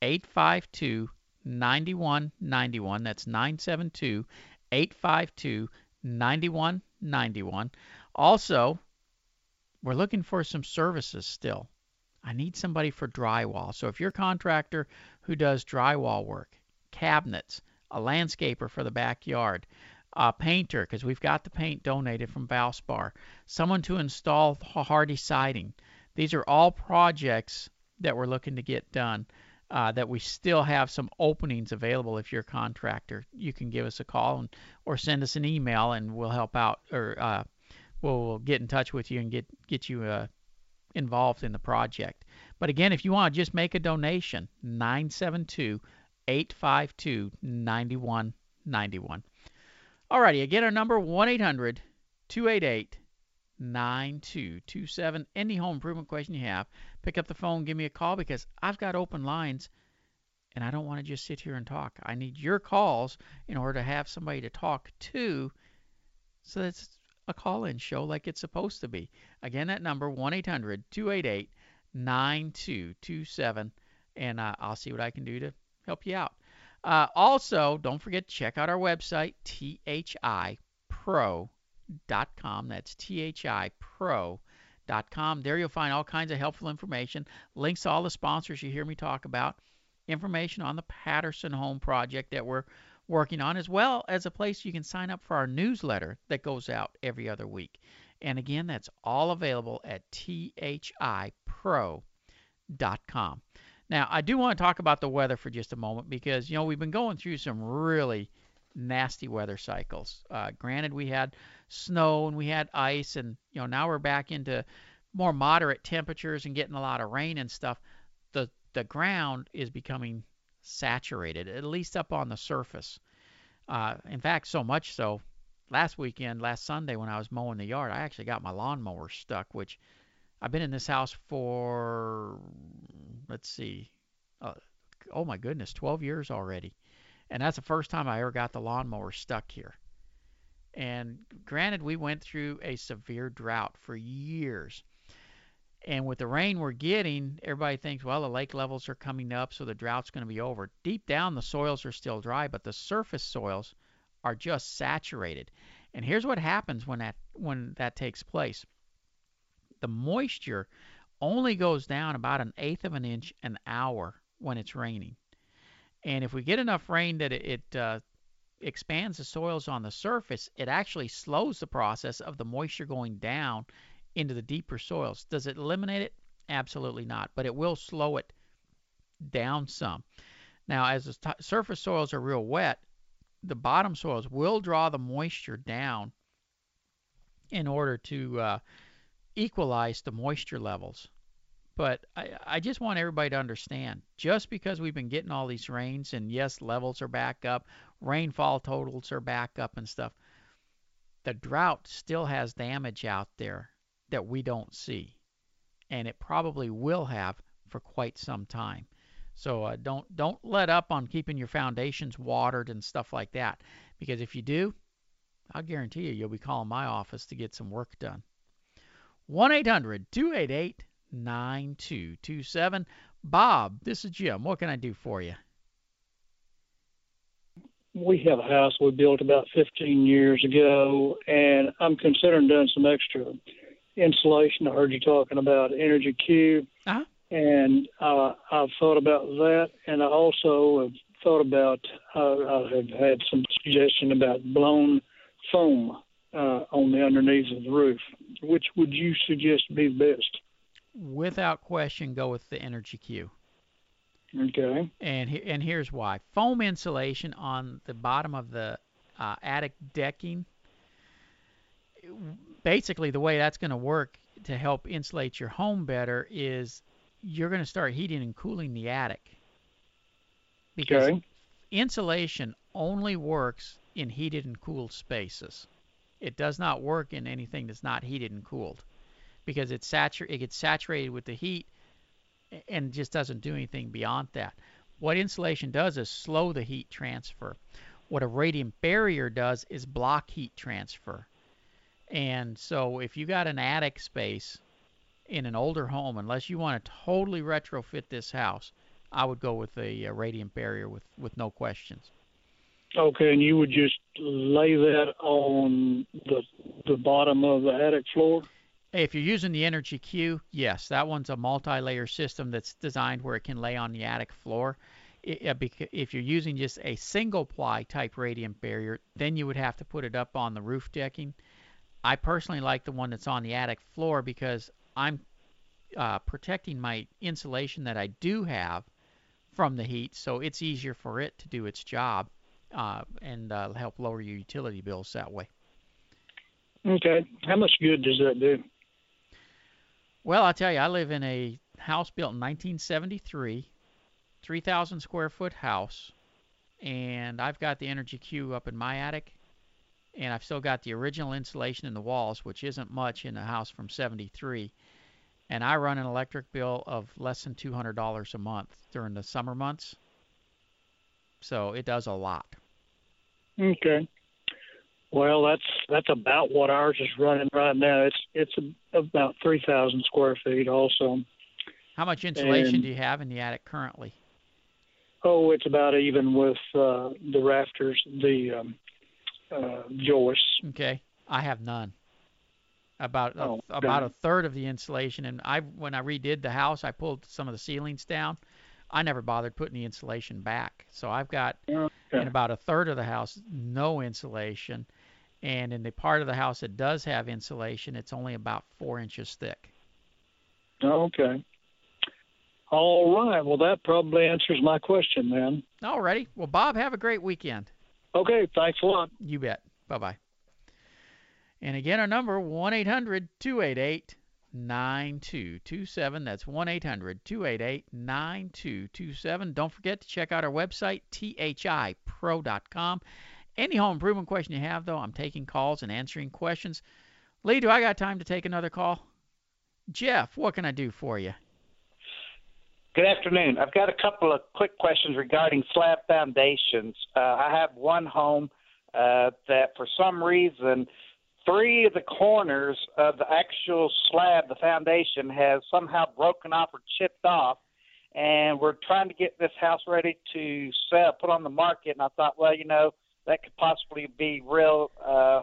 852 9191. That's 972 852 9191. Also, we're looking for some services still. I need somebody for drywall. So if you're a contractor who does drywall work, cabinets, a landscaper for the backyard, painter, because we've got the paint donated from Valspar, someone to install Hardie siding. These are all projects that we're looking to get done. Uh, that we still have some openings available. If you're a contractor, you can give us a call and, or send us an email, and we'll help out, or uh, we'll, we'll get in touch with you and get get you uh, involved in the project. But again, if you want to just make a donation, 972 852 9191. Alrighty, again, our number 1 800 288 9227. Any home improvement question you have, pick up the phone, give me a call because I've got open lines and I don't want to just sit here and talk. I need your calls in order to have somebody to talk to so that's a call in show like it's supposed to be. Again, that number 1 800 288 9227 and uh, I'll see what I can do to help you out. Uh, also, don't forget to check out our website, thipro.com. That's thipro.com. There you'll find all kinds of helpful information, links to all the sponsors you hear me talk about, information on the Patterson Home Project that we're working on, as well as a place you can sign up for our newsletter that goes out every other week. And again, that's all available at thipro.com. Now, I do want to talk about the weather for just a moment because, you know, we've been going through some really nasty weather cycles. Uh, granted, we had snow and we had ice, and, you know, now we're back into more moderate temperatures and getting a lot of rain and stuff. The, the ground is becoming saturated, at least up on the surface. Uh, in fact, so much so, last weekend, last Sunday, when I was mowing the yard, I actually got my lawnmower stuck, which I've been in this house for, let's see, uh, oh my goodness, 12 years already. And that's the first time I ever got the lawnmower stuck here. And granted, we went through a severe drought for years. And with the rain we're getting, everybody thinks, well, the lake levels are coming up, so the drought's going to be over. Deep down, the soils are still dry, but the surface soils are just saturated. And here's what happens when that when that takes place the moisture only goes down about an eighth of an inch an hour when it's raining. And if we get enough rain that it, it uh, expands the soils on the surface, it actually slows the process of the moisture going down into the deeper soils. Does it eliminate it? Absolutely not, but it will slow it down some. Now, as the t- surface soils are real wet, the bottom soils will draw the moisture down in order to uh, equalize the moisture levels. But I, I just want everybody to understand just because we've been getting all these rains, and yes, levels are back up, rainfall totals are back up and stuff, the drought still has damage out there that we don't see. And it probably will have for quite some time. So uh, don't don't let up on keeping your foundations watered and stuff like that, because if you do, I'll guarantee you you'll be calling my office to get some work done. 1 800 288 9227. Bob, this is Jim. What can I do for you? We have a house we built about 15 years ago, and I'm considering doing some extra insulation. I heard you talking about Energy Cube, uh-huh. and uh, I've thought about that, and I also have thought about, uh, I have had some suggestion about blown foam uh, on the underneath of the roof. Which would you suggest be best? Without question, go with the Energy Q. Okay. And he, and here's why: foam insulation on the bottom of the uh, attic decking. Basically, the way that's going to work to help insulate your home better is you're going to start heating and cooling the attic. Because okay. insulation only works in heated and cooled spaces. It does not work in anything that's not heated and cooled because it, satur- it gets saturated with the heat and just doesn't do anything beyond that. What insulation does is slow the heat transfer. What a radiant barrier does is block heat transfer. And so if you got an attic space in an older home, unless you want to totally retrofit this house, I would go with a, a radiant barrier with, with no questions. Okay, and you would just lay that on the the bottom of the attic floor? If you're using the Energy Q, yes, that one's a multi-layer system that's designed where it can lay on the attic floor. If you're using just a single ply type radiant barrier, then you would have to put it up on the roof decking. I personally like the one that's on the attic floor because I'm uh, protecting my insulation that I do have from the heat, so it's easier for it to do its job uh, and uh, help lower your utility bills that way. Okay. How much good does that do? Well, I'll tell you, I live in a house built in 1973, 3,000 square foot house, and I've got the Energy Q up in my attic, and I've still got the original insulation in the walls, which isn't much in a house from 73. And I run an electric bill of less than $200 a month during the summer months. So it does a lot. Okay. Well, that's that's about what ours is running right now. It's it's about three thousand square feet, also. How much insulation And- do you have in the attic currently? Oh, it's about even with uh, the rafters, the um, uh, joists. Okay, I have none. About a, Oh, about a third of the insulation, and I when I redid the house, I pulled some of the ceilings down. I never bothered putting the insulation back, so I've got Okay. in about a third of the house no insulation, and in the part of the house that does have insulation, it's only about four inches thick. Okay. All right. Well, that probably answers my question then. Alrighty, well Bob, have a great weekend. Okay. Thanks a lot. You bet. Bye bye. And again, our number 1 800 288 9227. That's 1 800 288 9227. Don't forget to check out our website, thipro.com. Any home improvement question you have, though, I'm taking calls and answering questions. Lee, do I got time to take another call? Jeff, what can I do for you? Good afternoon. I've got a couple of quick questions regarding slab foundations. Uh, I have one home uh, that, for some reason, three of the corners of the actual slab, the foundation, has somehow broken off or chipped off. And we're trying to get this house ready to sell, put on the market. And I thought, well, you know, that could possibly be real. Uh,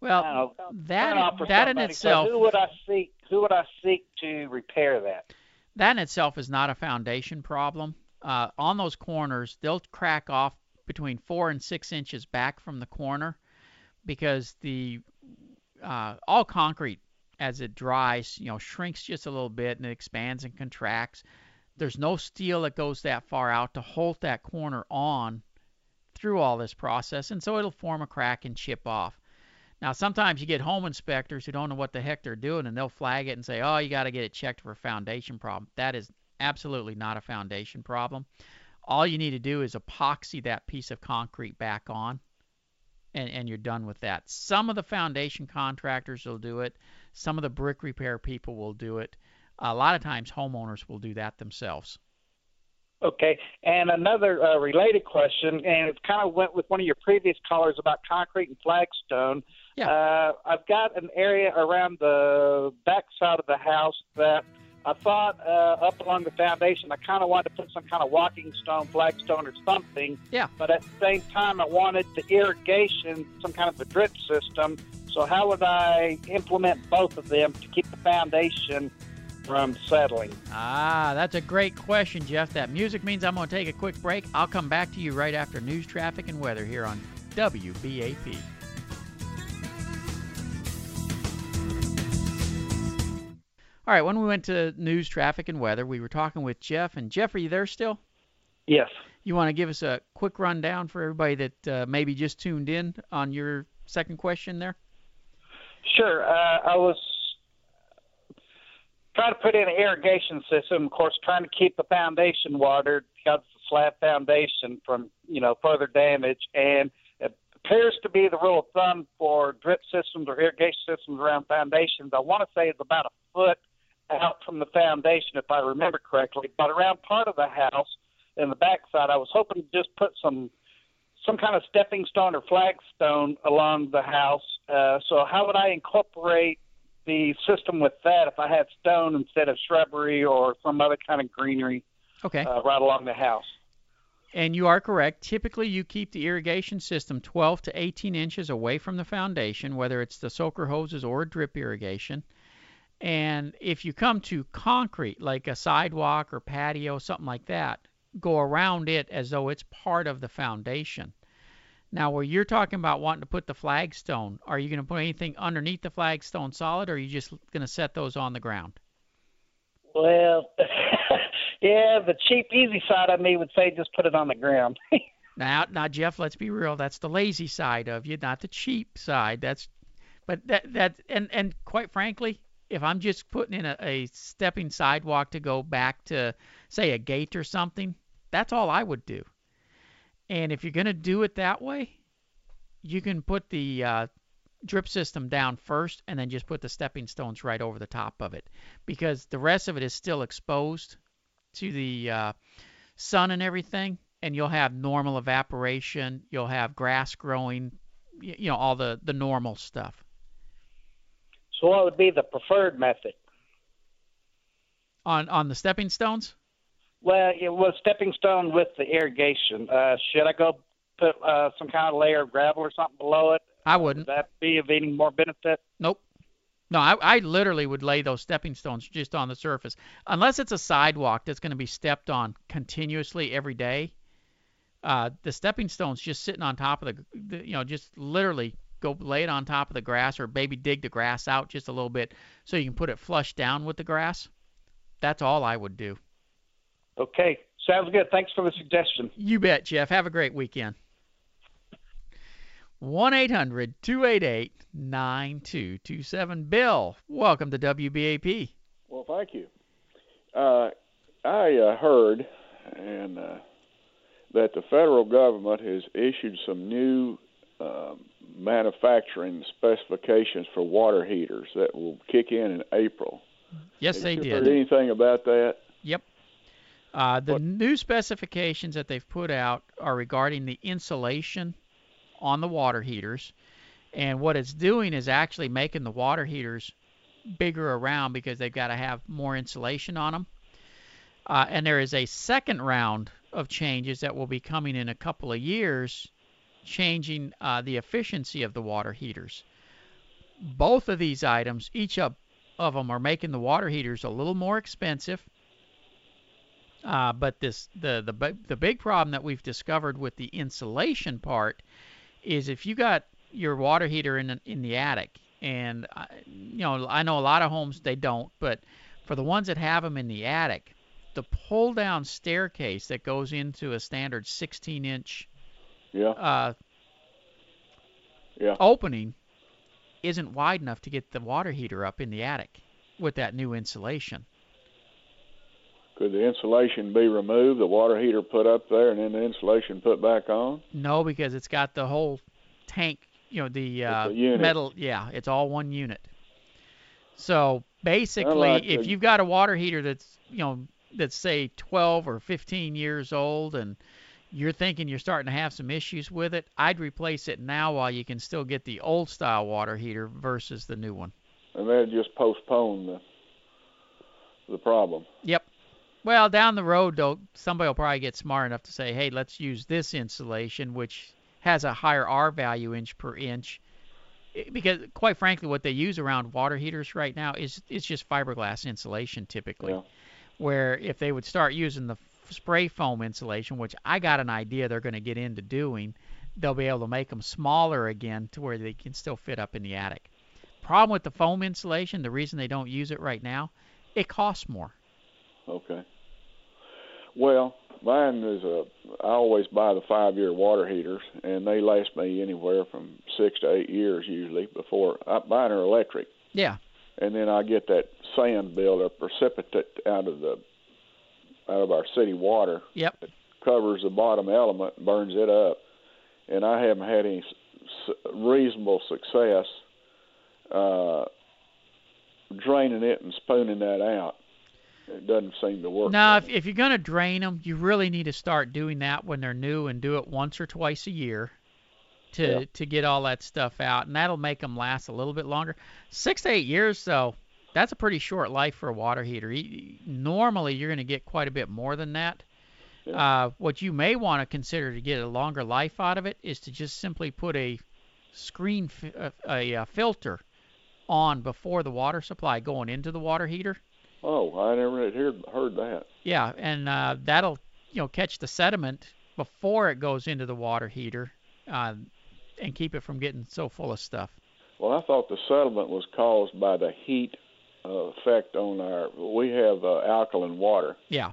Well, know, that that in itself So who would I seek? Who would I seek to repair that? that in itself is not a foundation problem. Uh, on those corners, they'll crack off between four and six inches back from the corner because the uh, all concrete as it dries, you know, shrinks just a little bit and it expands and contracts. There's no steel that goes that far out to hold that corner on through all this process, and so it'll form a crack and chip off. Now, sometimes you get home inspectors who don't know what the heck they're doing, and they'll flag it and say, "Oh, you got to get it checked for a foundation problem." That is absolutely not a foundation problem. All you need to do is epoxy that piece of concrete back on, and, and you're done with that. Some of the foundation contractors will do it. Some of the brick repair people will do it. A lot of times, homeowners will do that themselves. Okay, and another uh, related question, and it kind of went with one of your previous callers about concrete and flagstone. Yeah. Uh, I've got an area around the back side of the house that I thought uh, up along the foundation, I kind of wanted to put some kind of walking stone, flagstone, or something. Yeah. But at the same time, I wanted the irrigation, some kind of a drip system. So how would I implement both of them to keep the foundation from settling? Ah, that's a great question, Jeff. That music means I'm going to take a quick break. I'll come back to you right after news, traffic, and weather here on WBAP. All right, when we went to news, traffic, and weather, we were talking with Jeff. And Jeff, are you there still? Yes. You want to give us a quick rundown for everybody that uh, maybe just tuned in on your second question there? Sure. Uh, I was trying to put in an irrigation system, of course, trying to keep the foundation watered because it's a slab foundation from, you know, further damage. And it appears to be the rule of thumb for drip systems or irrigation systems around foundations. I want to say it's about a foot out from the foundation, if I remember correctly. But around part of the house in the backside, I was hoping to just put some some kind of stepping stone or flagstone along the house. Uh, so how would I incorporate the system with that if I had stone instead of shrubbery or some other kind of greenery Okay. uh, right along the house? And you are correct. Typically, you keep the irrigation system 12 to 18 inches away from the foundation, whether it's the soaker hoses or drip irrigation. And if you come to concrete, like a sidewalk or patio, something like that, go around it as though it's part of the foundation. Now, where you're talking about wanting to put the flagstone, are you going to put anything underneath the flagstone solid, or are you just going to set those on the ground? Well, yeah, the cheap, easy side of me would say just put it on the ground. Now, now, Jeff, let's be real. That's the lazy side of you, not the cheap side. That's, but that that and and quite frankly, if I'm just putting in a, a stepping sidewalk to go back to say a gate or something, that's all I would do. And if you're gonna do it that way, you can put the uh, drip system down first and then just put the stepping stones right over the top of it because the rest of it is still exposed to the uh, sun and everything and you'll have normal evaporation you'll have grass growing you know all the the normal stuff So what would be the preferred method? on on the stepping stones Well, it was stepping stone with the irrigation. Uh, should I go put uh, some kind of layer of gravel or something below it? I wouldn't. Would that be of any more benefit? Nope. No, I, I literally would lay those stepping stones just on the surface. Unless it's a sidewalk that's going to be stepped on continuously every day, uh, the stepping stones just sitting on top of the, the, you know, just literally go lay it on top of the grass or maybe dig the grass out just a little bit so you can put it flush down with the grass. That's all I would do. Okay, sounds good. Thanks for the suggestion. You bet, Jeff. Have a great weekend. 1 800 288 9227. Bill, welcome to WBAP. Well, thank you. Uh, I uh, heard and uh, that the federal government has issued some new uh, manufacturing specifications for water heaters that will kick in in April. Yes, Have they you did. Heard anything about that? Yep. Uh, the new specifications that they've put out are regarding the insulation on the water heaters. And what it's doing is actually making the water heaters bigger around because they've got to have more insulation on them. Uh, and there is a second round of changes that will be coming in a couple of years, changing uh, the efficiency of the water heaters. Both of these items, each of, of them, are making the water heaters a little more expensive. Uh, but this the the the big problem that we've discovered with the insulation part is if you got your water heater in the, in the attic, and I, you know I know a lot of homes they don't, but for the ones that have them in the attic, the pull down staircase that goes into a standard 16 inch Yeah. uh, Yeah. opening isn't wide enough to get the water heater up in the attic with that new insulation. Could the insulation be removed, the water heater put up there, and then the insulation put back on? No, because it's got the whole tank, you know, the uh, metal. Yeah, it's all one unit. So basically, like if the- you've got a water heater that's, you know, that's say 12 or 15 years old and you're thinking you're starting to have some issues with it, I'd replace it now while you can still get the old style water heater versus the new one. And then just postpone the the problem. Yep. Well, down the road, though, somebody will probably get smart enough to say, hey, let's use this insulation, which has a higher R value inch per inch. Because, quite frankly, what they use around water heaters right now is is just fiberglass insulation typically. Yeah. Where if they would start using the spray foam insulation, which I got an idea they're going to get into doing, they'll be able to make them smaller again to where they can still fit up in the attic. Problem with the foam insulation, the reason they don't use it right now, it costs more. Okay. Well, mine is a. I always buy the five-year water heaters, and they last me anywhere from six to eight years usually. Before I, mine are electric, Yeah. and then I get that sand buildup precipitate out of the out of our city water. Yep. It covers the bottom element, and burns it up, and I haven't had any reasonable success uh, draining it and spooning that out. It doesn't seem to work. Now, if, if you're going to drain them, you really need to start doing that when they're new and do it once or twice a year to Yeah. to get all that stuff out, and that'll make them last a little bit longer. Six to eight years, though, that's a pretty short life for a water heater. Normally, you're going to get quite a bit more than that. Uh, what you may want to consider to get a longer life out of it is to just simply put a screen fi- uh, a, a filter on before the water supply going into the water heater. Oh, I never heard, heard that. Yeah, and uh, that'll you know catch the sediment before it goes into the water heater, uh, and keep it from getting so full of stuff. Well, I thought the sediment was caused by the heat uh, effect on our. We have uh, alkaline water. Yeah.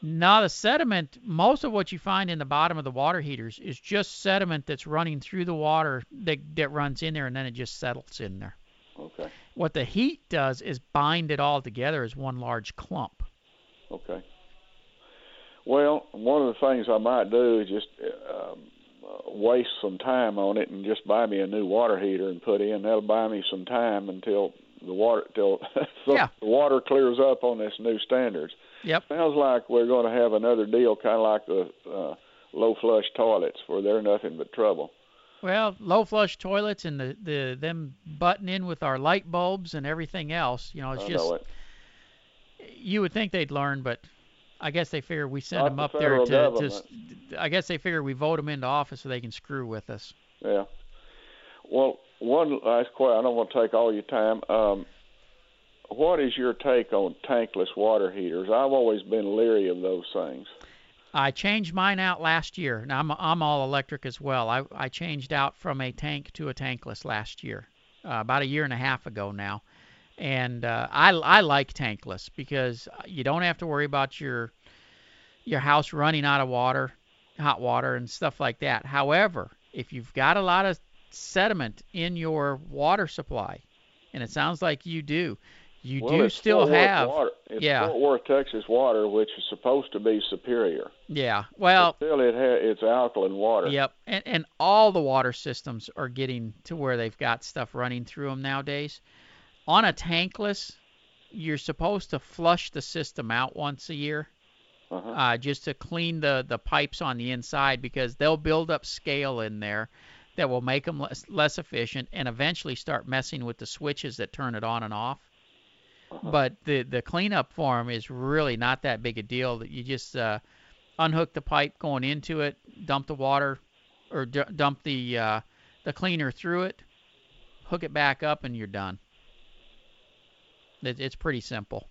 Now the sediment, most of what you find in the bottom of the water heaters is just sediment that's running through the water that that runs in there, and then it just settles in there. Okay. What the heat does is bind it all together as one large clump. Okay. Well, one of the things I might do is just um, uh, waste some time on it and just buy me a new water heater and put in. That'll buy me some time until the water till so Yeah. the water clears up on this new standards. Yep. Sounds like we're going to have another deal, kind of like the uh, low flush toilets, where they're nothing but trouble. Well, low flush toilets and the, the them button in with our light bulbs and everything else. You know, it's I just know it. you would think they'd learn, but I guess they figure we send Not them the up there to, to. government. I guess they figure we vote them into office so they can screw with us. Yeah. Well, one last question. I don't want to take all your time. Um, what is your take on tankless water heaters? I've always been leery of those things. I changed mine out last year. Now I'm I'm all electric as well. I I changed out from a tank to a tankless last year, uh, about a year and a half ago now, and uh, I I like tankless because you don't have to worry about your your house running out of water, hot water and stuff like that. However, if you've got a lot of sediment in your water supply, and it sounds like you do, you well, do still have water. It's yeah. Fort Worth, Texas water, which is supposed to be superior. yeah. Well, But still, it ha- it's alkaline water. Yep, and and all the water systems are getting to where they've got stuff running through them nowadays. On a tankless, you're supposed to flush the system out once a year, Uh-huh. uh, just to clean the the pipes on the inside because they'll build up scale in there that will make them less less efficient and eventually start messing with the switches that turn it on and off. Uh-huh. But the the cleanup for 'em is really not that big a deal. That you just uh, unhook the pipe going into it, dump the water, or d- dump the uh, the cleaner through it, hook it back up, and you're done. It, it's pretty simple.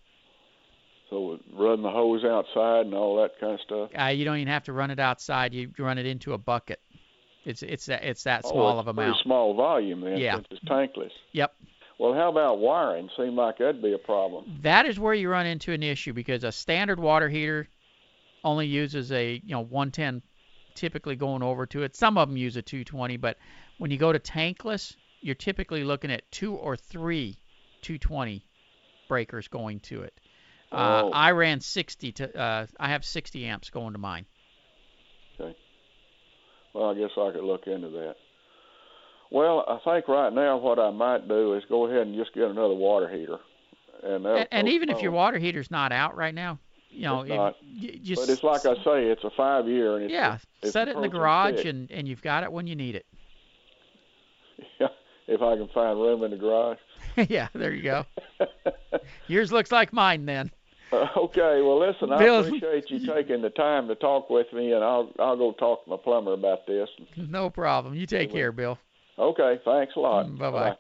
So run the hose outside and all that kind of stuff. Uh, you don't even have to run it outside. You run it into a bucket. It's it's that it's that oh, small it's of amount. small volume then, Yeah. since it's tankless. Yep. Well, how about wiring? Seemed like that'd be a problem. That is where you run into an issue because a standard water heater only uses a you know 110 typically going over to it. Some of them use a 220, but when you go to tankless, you're typically looking at two or three 220 breakers going to it. Uh, Oh. I ran 60 to uh, I have 60 amps going to mine. Well, I guess I could look into that. Well, I think right now what I might do is go ahead and just get another water heater. And, And, and even if your water heater's not out right now, you know, It's not. you just but it's like I say, it's a five year, and it's yeah, it's set it in the garage and and you've got it when you need it. Yeah, if I can find room in the garage. yeah, there you go. Yours looks like mine then. Okay, well, listen, I Bill- appreciate you taking the time to talk with me, and I'll I'll go talk to my plumber about this. No problem. You take care, Bill. Okay, thanks a lot. Bye bye.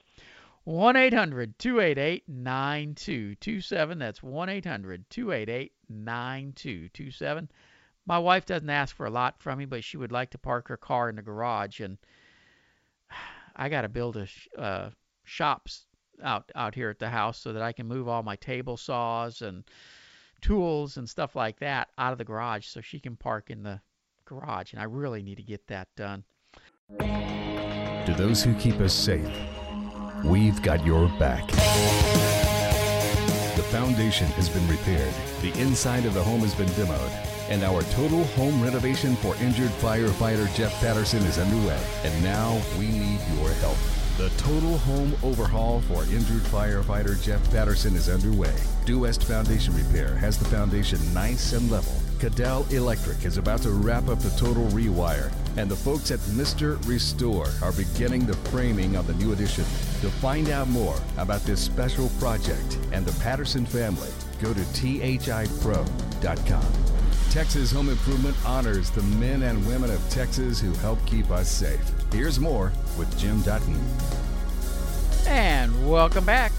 One eight hundred two eight eight nine two two seven. That's one eight hundred two eight eight nine two two seven. My wife doesn't ask for a lot from me, but she would like to park her car in the garage, and I got to build a sh- uh, shops out out here at the house so that I can move all my table saws and tools and stuff like that out of the garage so she can park in the garage, and I really need to get that done. To those who keep us safe, we've got your back. The foundation has been repaired, the inside of the home has been demoed, and our total home renovation for injured firefighter Jeff Patterson is underway. And now we need your help. The total home overhaul for injured firefighter Jeff Patterson is underway. Due West Foundation Repair has the foundation nice and level. Cadell Electric is about to wrap up the total rewire, and the folks at Mr. Restore are beginning the framing of the new addition. To find out more about this special project and the Patterson family, go to thipro.com. Texas Home Improvement honors the men and women of Texas who help keep us safe. Here's more with Jim Dutton. And welcome back.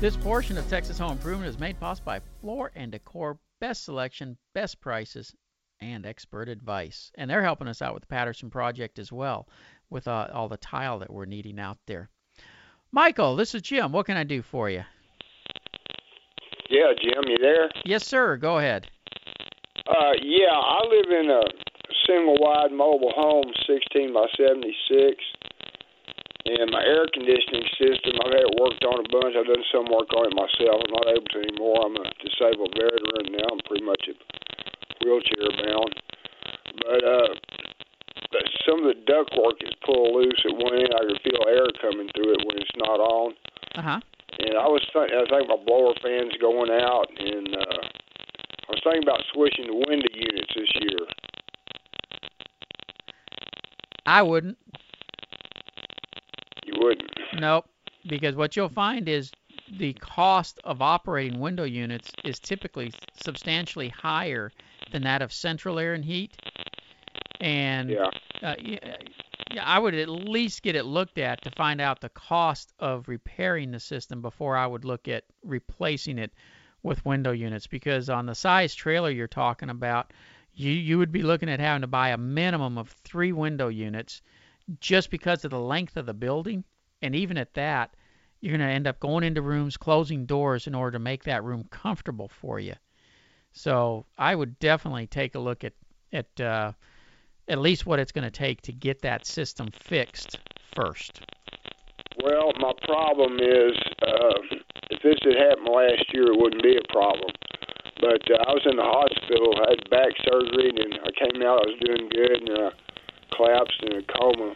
This portion of Texas Home Improvement is made possible by Floor and Decor Best Selection, Best Prices, and Expert Advice. And they're helping us out with the Patterson Project as well, with uh, all the tile that we're needing out there. Michael, this is Jim. What can I do for you? Yeah, Jim, you there? Yes, sir. Go ahead. Uh, yeah, I live in a single wide mobile home, 16 by 76. And my air conditioning system, I've had it worked on a bunch. I've done some work on it myself. I'm not able to anymore. I'm a disabled veteran now. I'm pretty much wheelchair bound. But uh, some of the ductwork is pulled loose at one end. I can feel air coming through it when it's not on. Uh huh. And I was th- I think my blower fan's going out, and uh, I was thinking about switching to window units this year. I wouldn't. You wouldn't. Nope. Because what you'll find is the cost of operating window units is typically substantially higher than that of central air and heat. And Yeah. uh, yeah, yeah, I would at least get it looked at to find out the cost of repairing the system before I would look at replacing it with window units. Because on the size trailer you're talking about, you you would be looking at having to buy a minimum of three window units just because of the length of the building. And even at that, you're going to end up going into rooms, closing doors in order to make that room comfortable for you. So I would definitely take a look at at uh, at least what it's going to take to get that system fixed first. Well, my problem is, uh, if this had happened last year, it wouldn't be a problem. But uh, I was in the hospital, I had back surgery, and I came out, I was doing good, and uh, collapsed in a coma.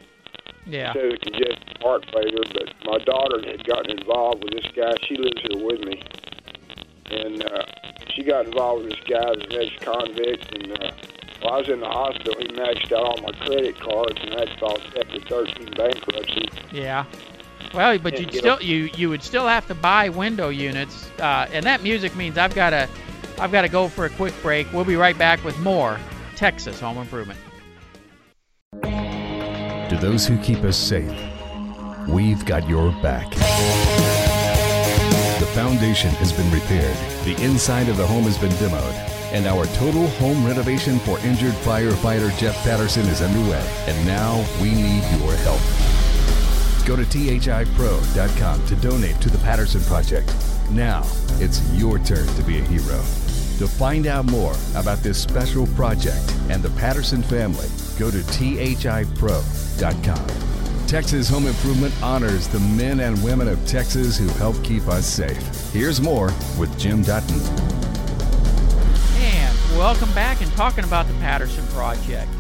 Yeah. Said it congested heart failure, but my daughter had gotten involved with this guy. She lives here with me, and uh, she got involved with this guy, this ex-convict, and uh, while I was in the hospital, he maxed out all my credit cards, and I had to file Chapter 13 bankruptcy. Yeah. Well, but you you still know- you you would still have to buy window units, uh, and that music means I've got to I've got to go for a quick break. We'll be right back with more Texas Home Improvement. To those who keep us safe, we've got your back. The foundation has been repaired, the inside of the home has been demoed, and our total home renovation for injured firefighter Jeff Patterson is underway. And now we need your help. Go to thipro.com to donate to the Patterson Project. Now it's your turn to be a hero. To find out more about this special project and the Patterson family, go to thipro.com. Texas Home Improvement honors the men and women of Texas who help keep us safe. Here's more with Jim Dutton. And welcome back and talking about the Patterson Project.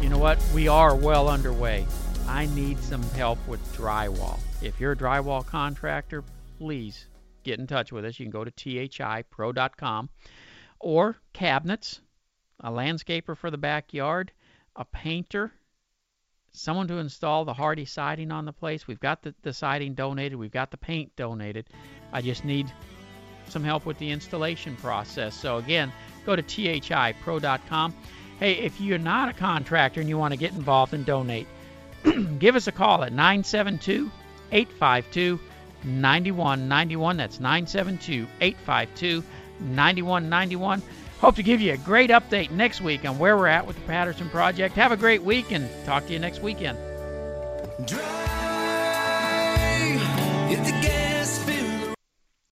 You know what? We are well underway. I need some help with drywall. If you're a drywall contractor, please get in touch with us. You can go to thipro.com or cabinets, a landscaper for the backyard, a painter, someone to install the Hardie siding on the place. We've got the, the siding donated, we've got the paint donated. I just need some help with the installation process. So again, go to thipro.com. Hey, if you're not a contractor and you want to get involved and donate, give us a call at 972 852 9191. That's 972 852 9191. Hope to give you a great update next week on where we're at with the Patterson Project. Have a great week and talk to you next weekend. Drive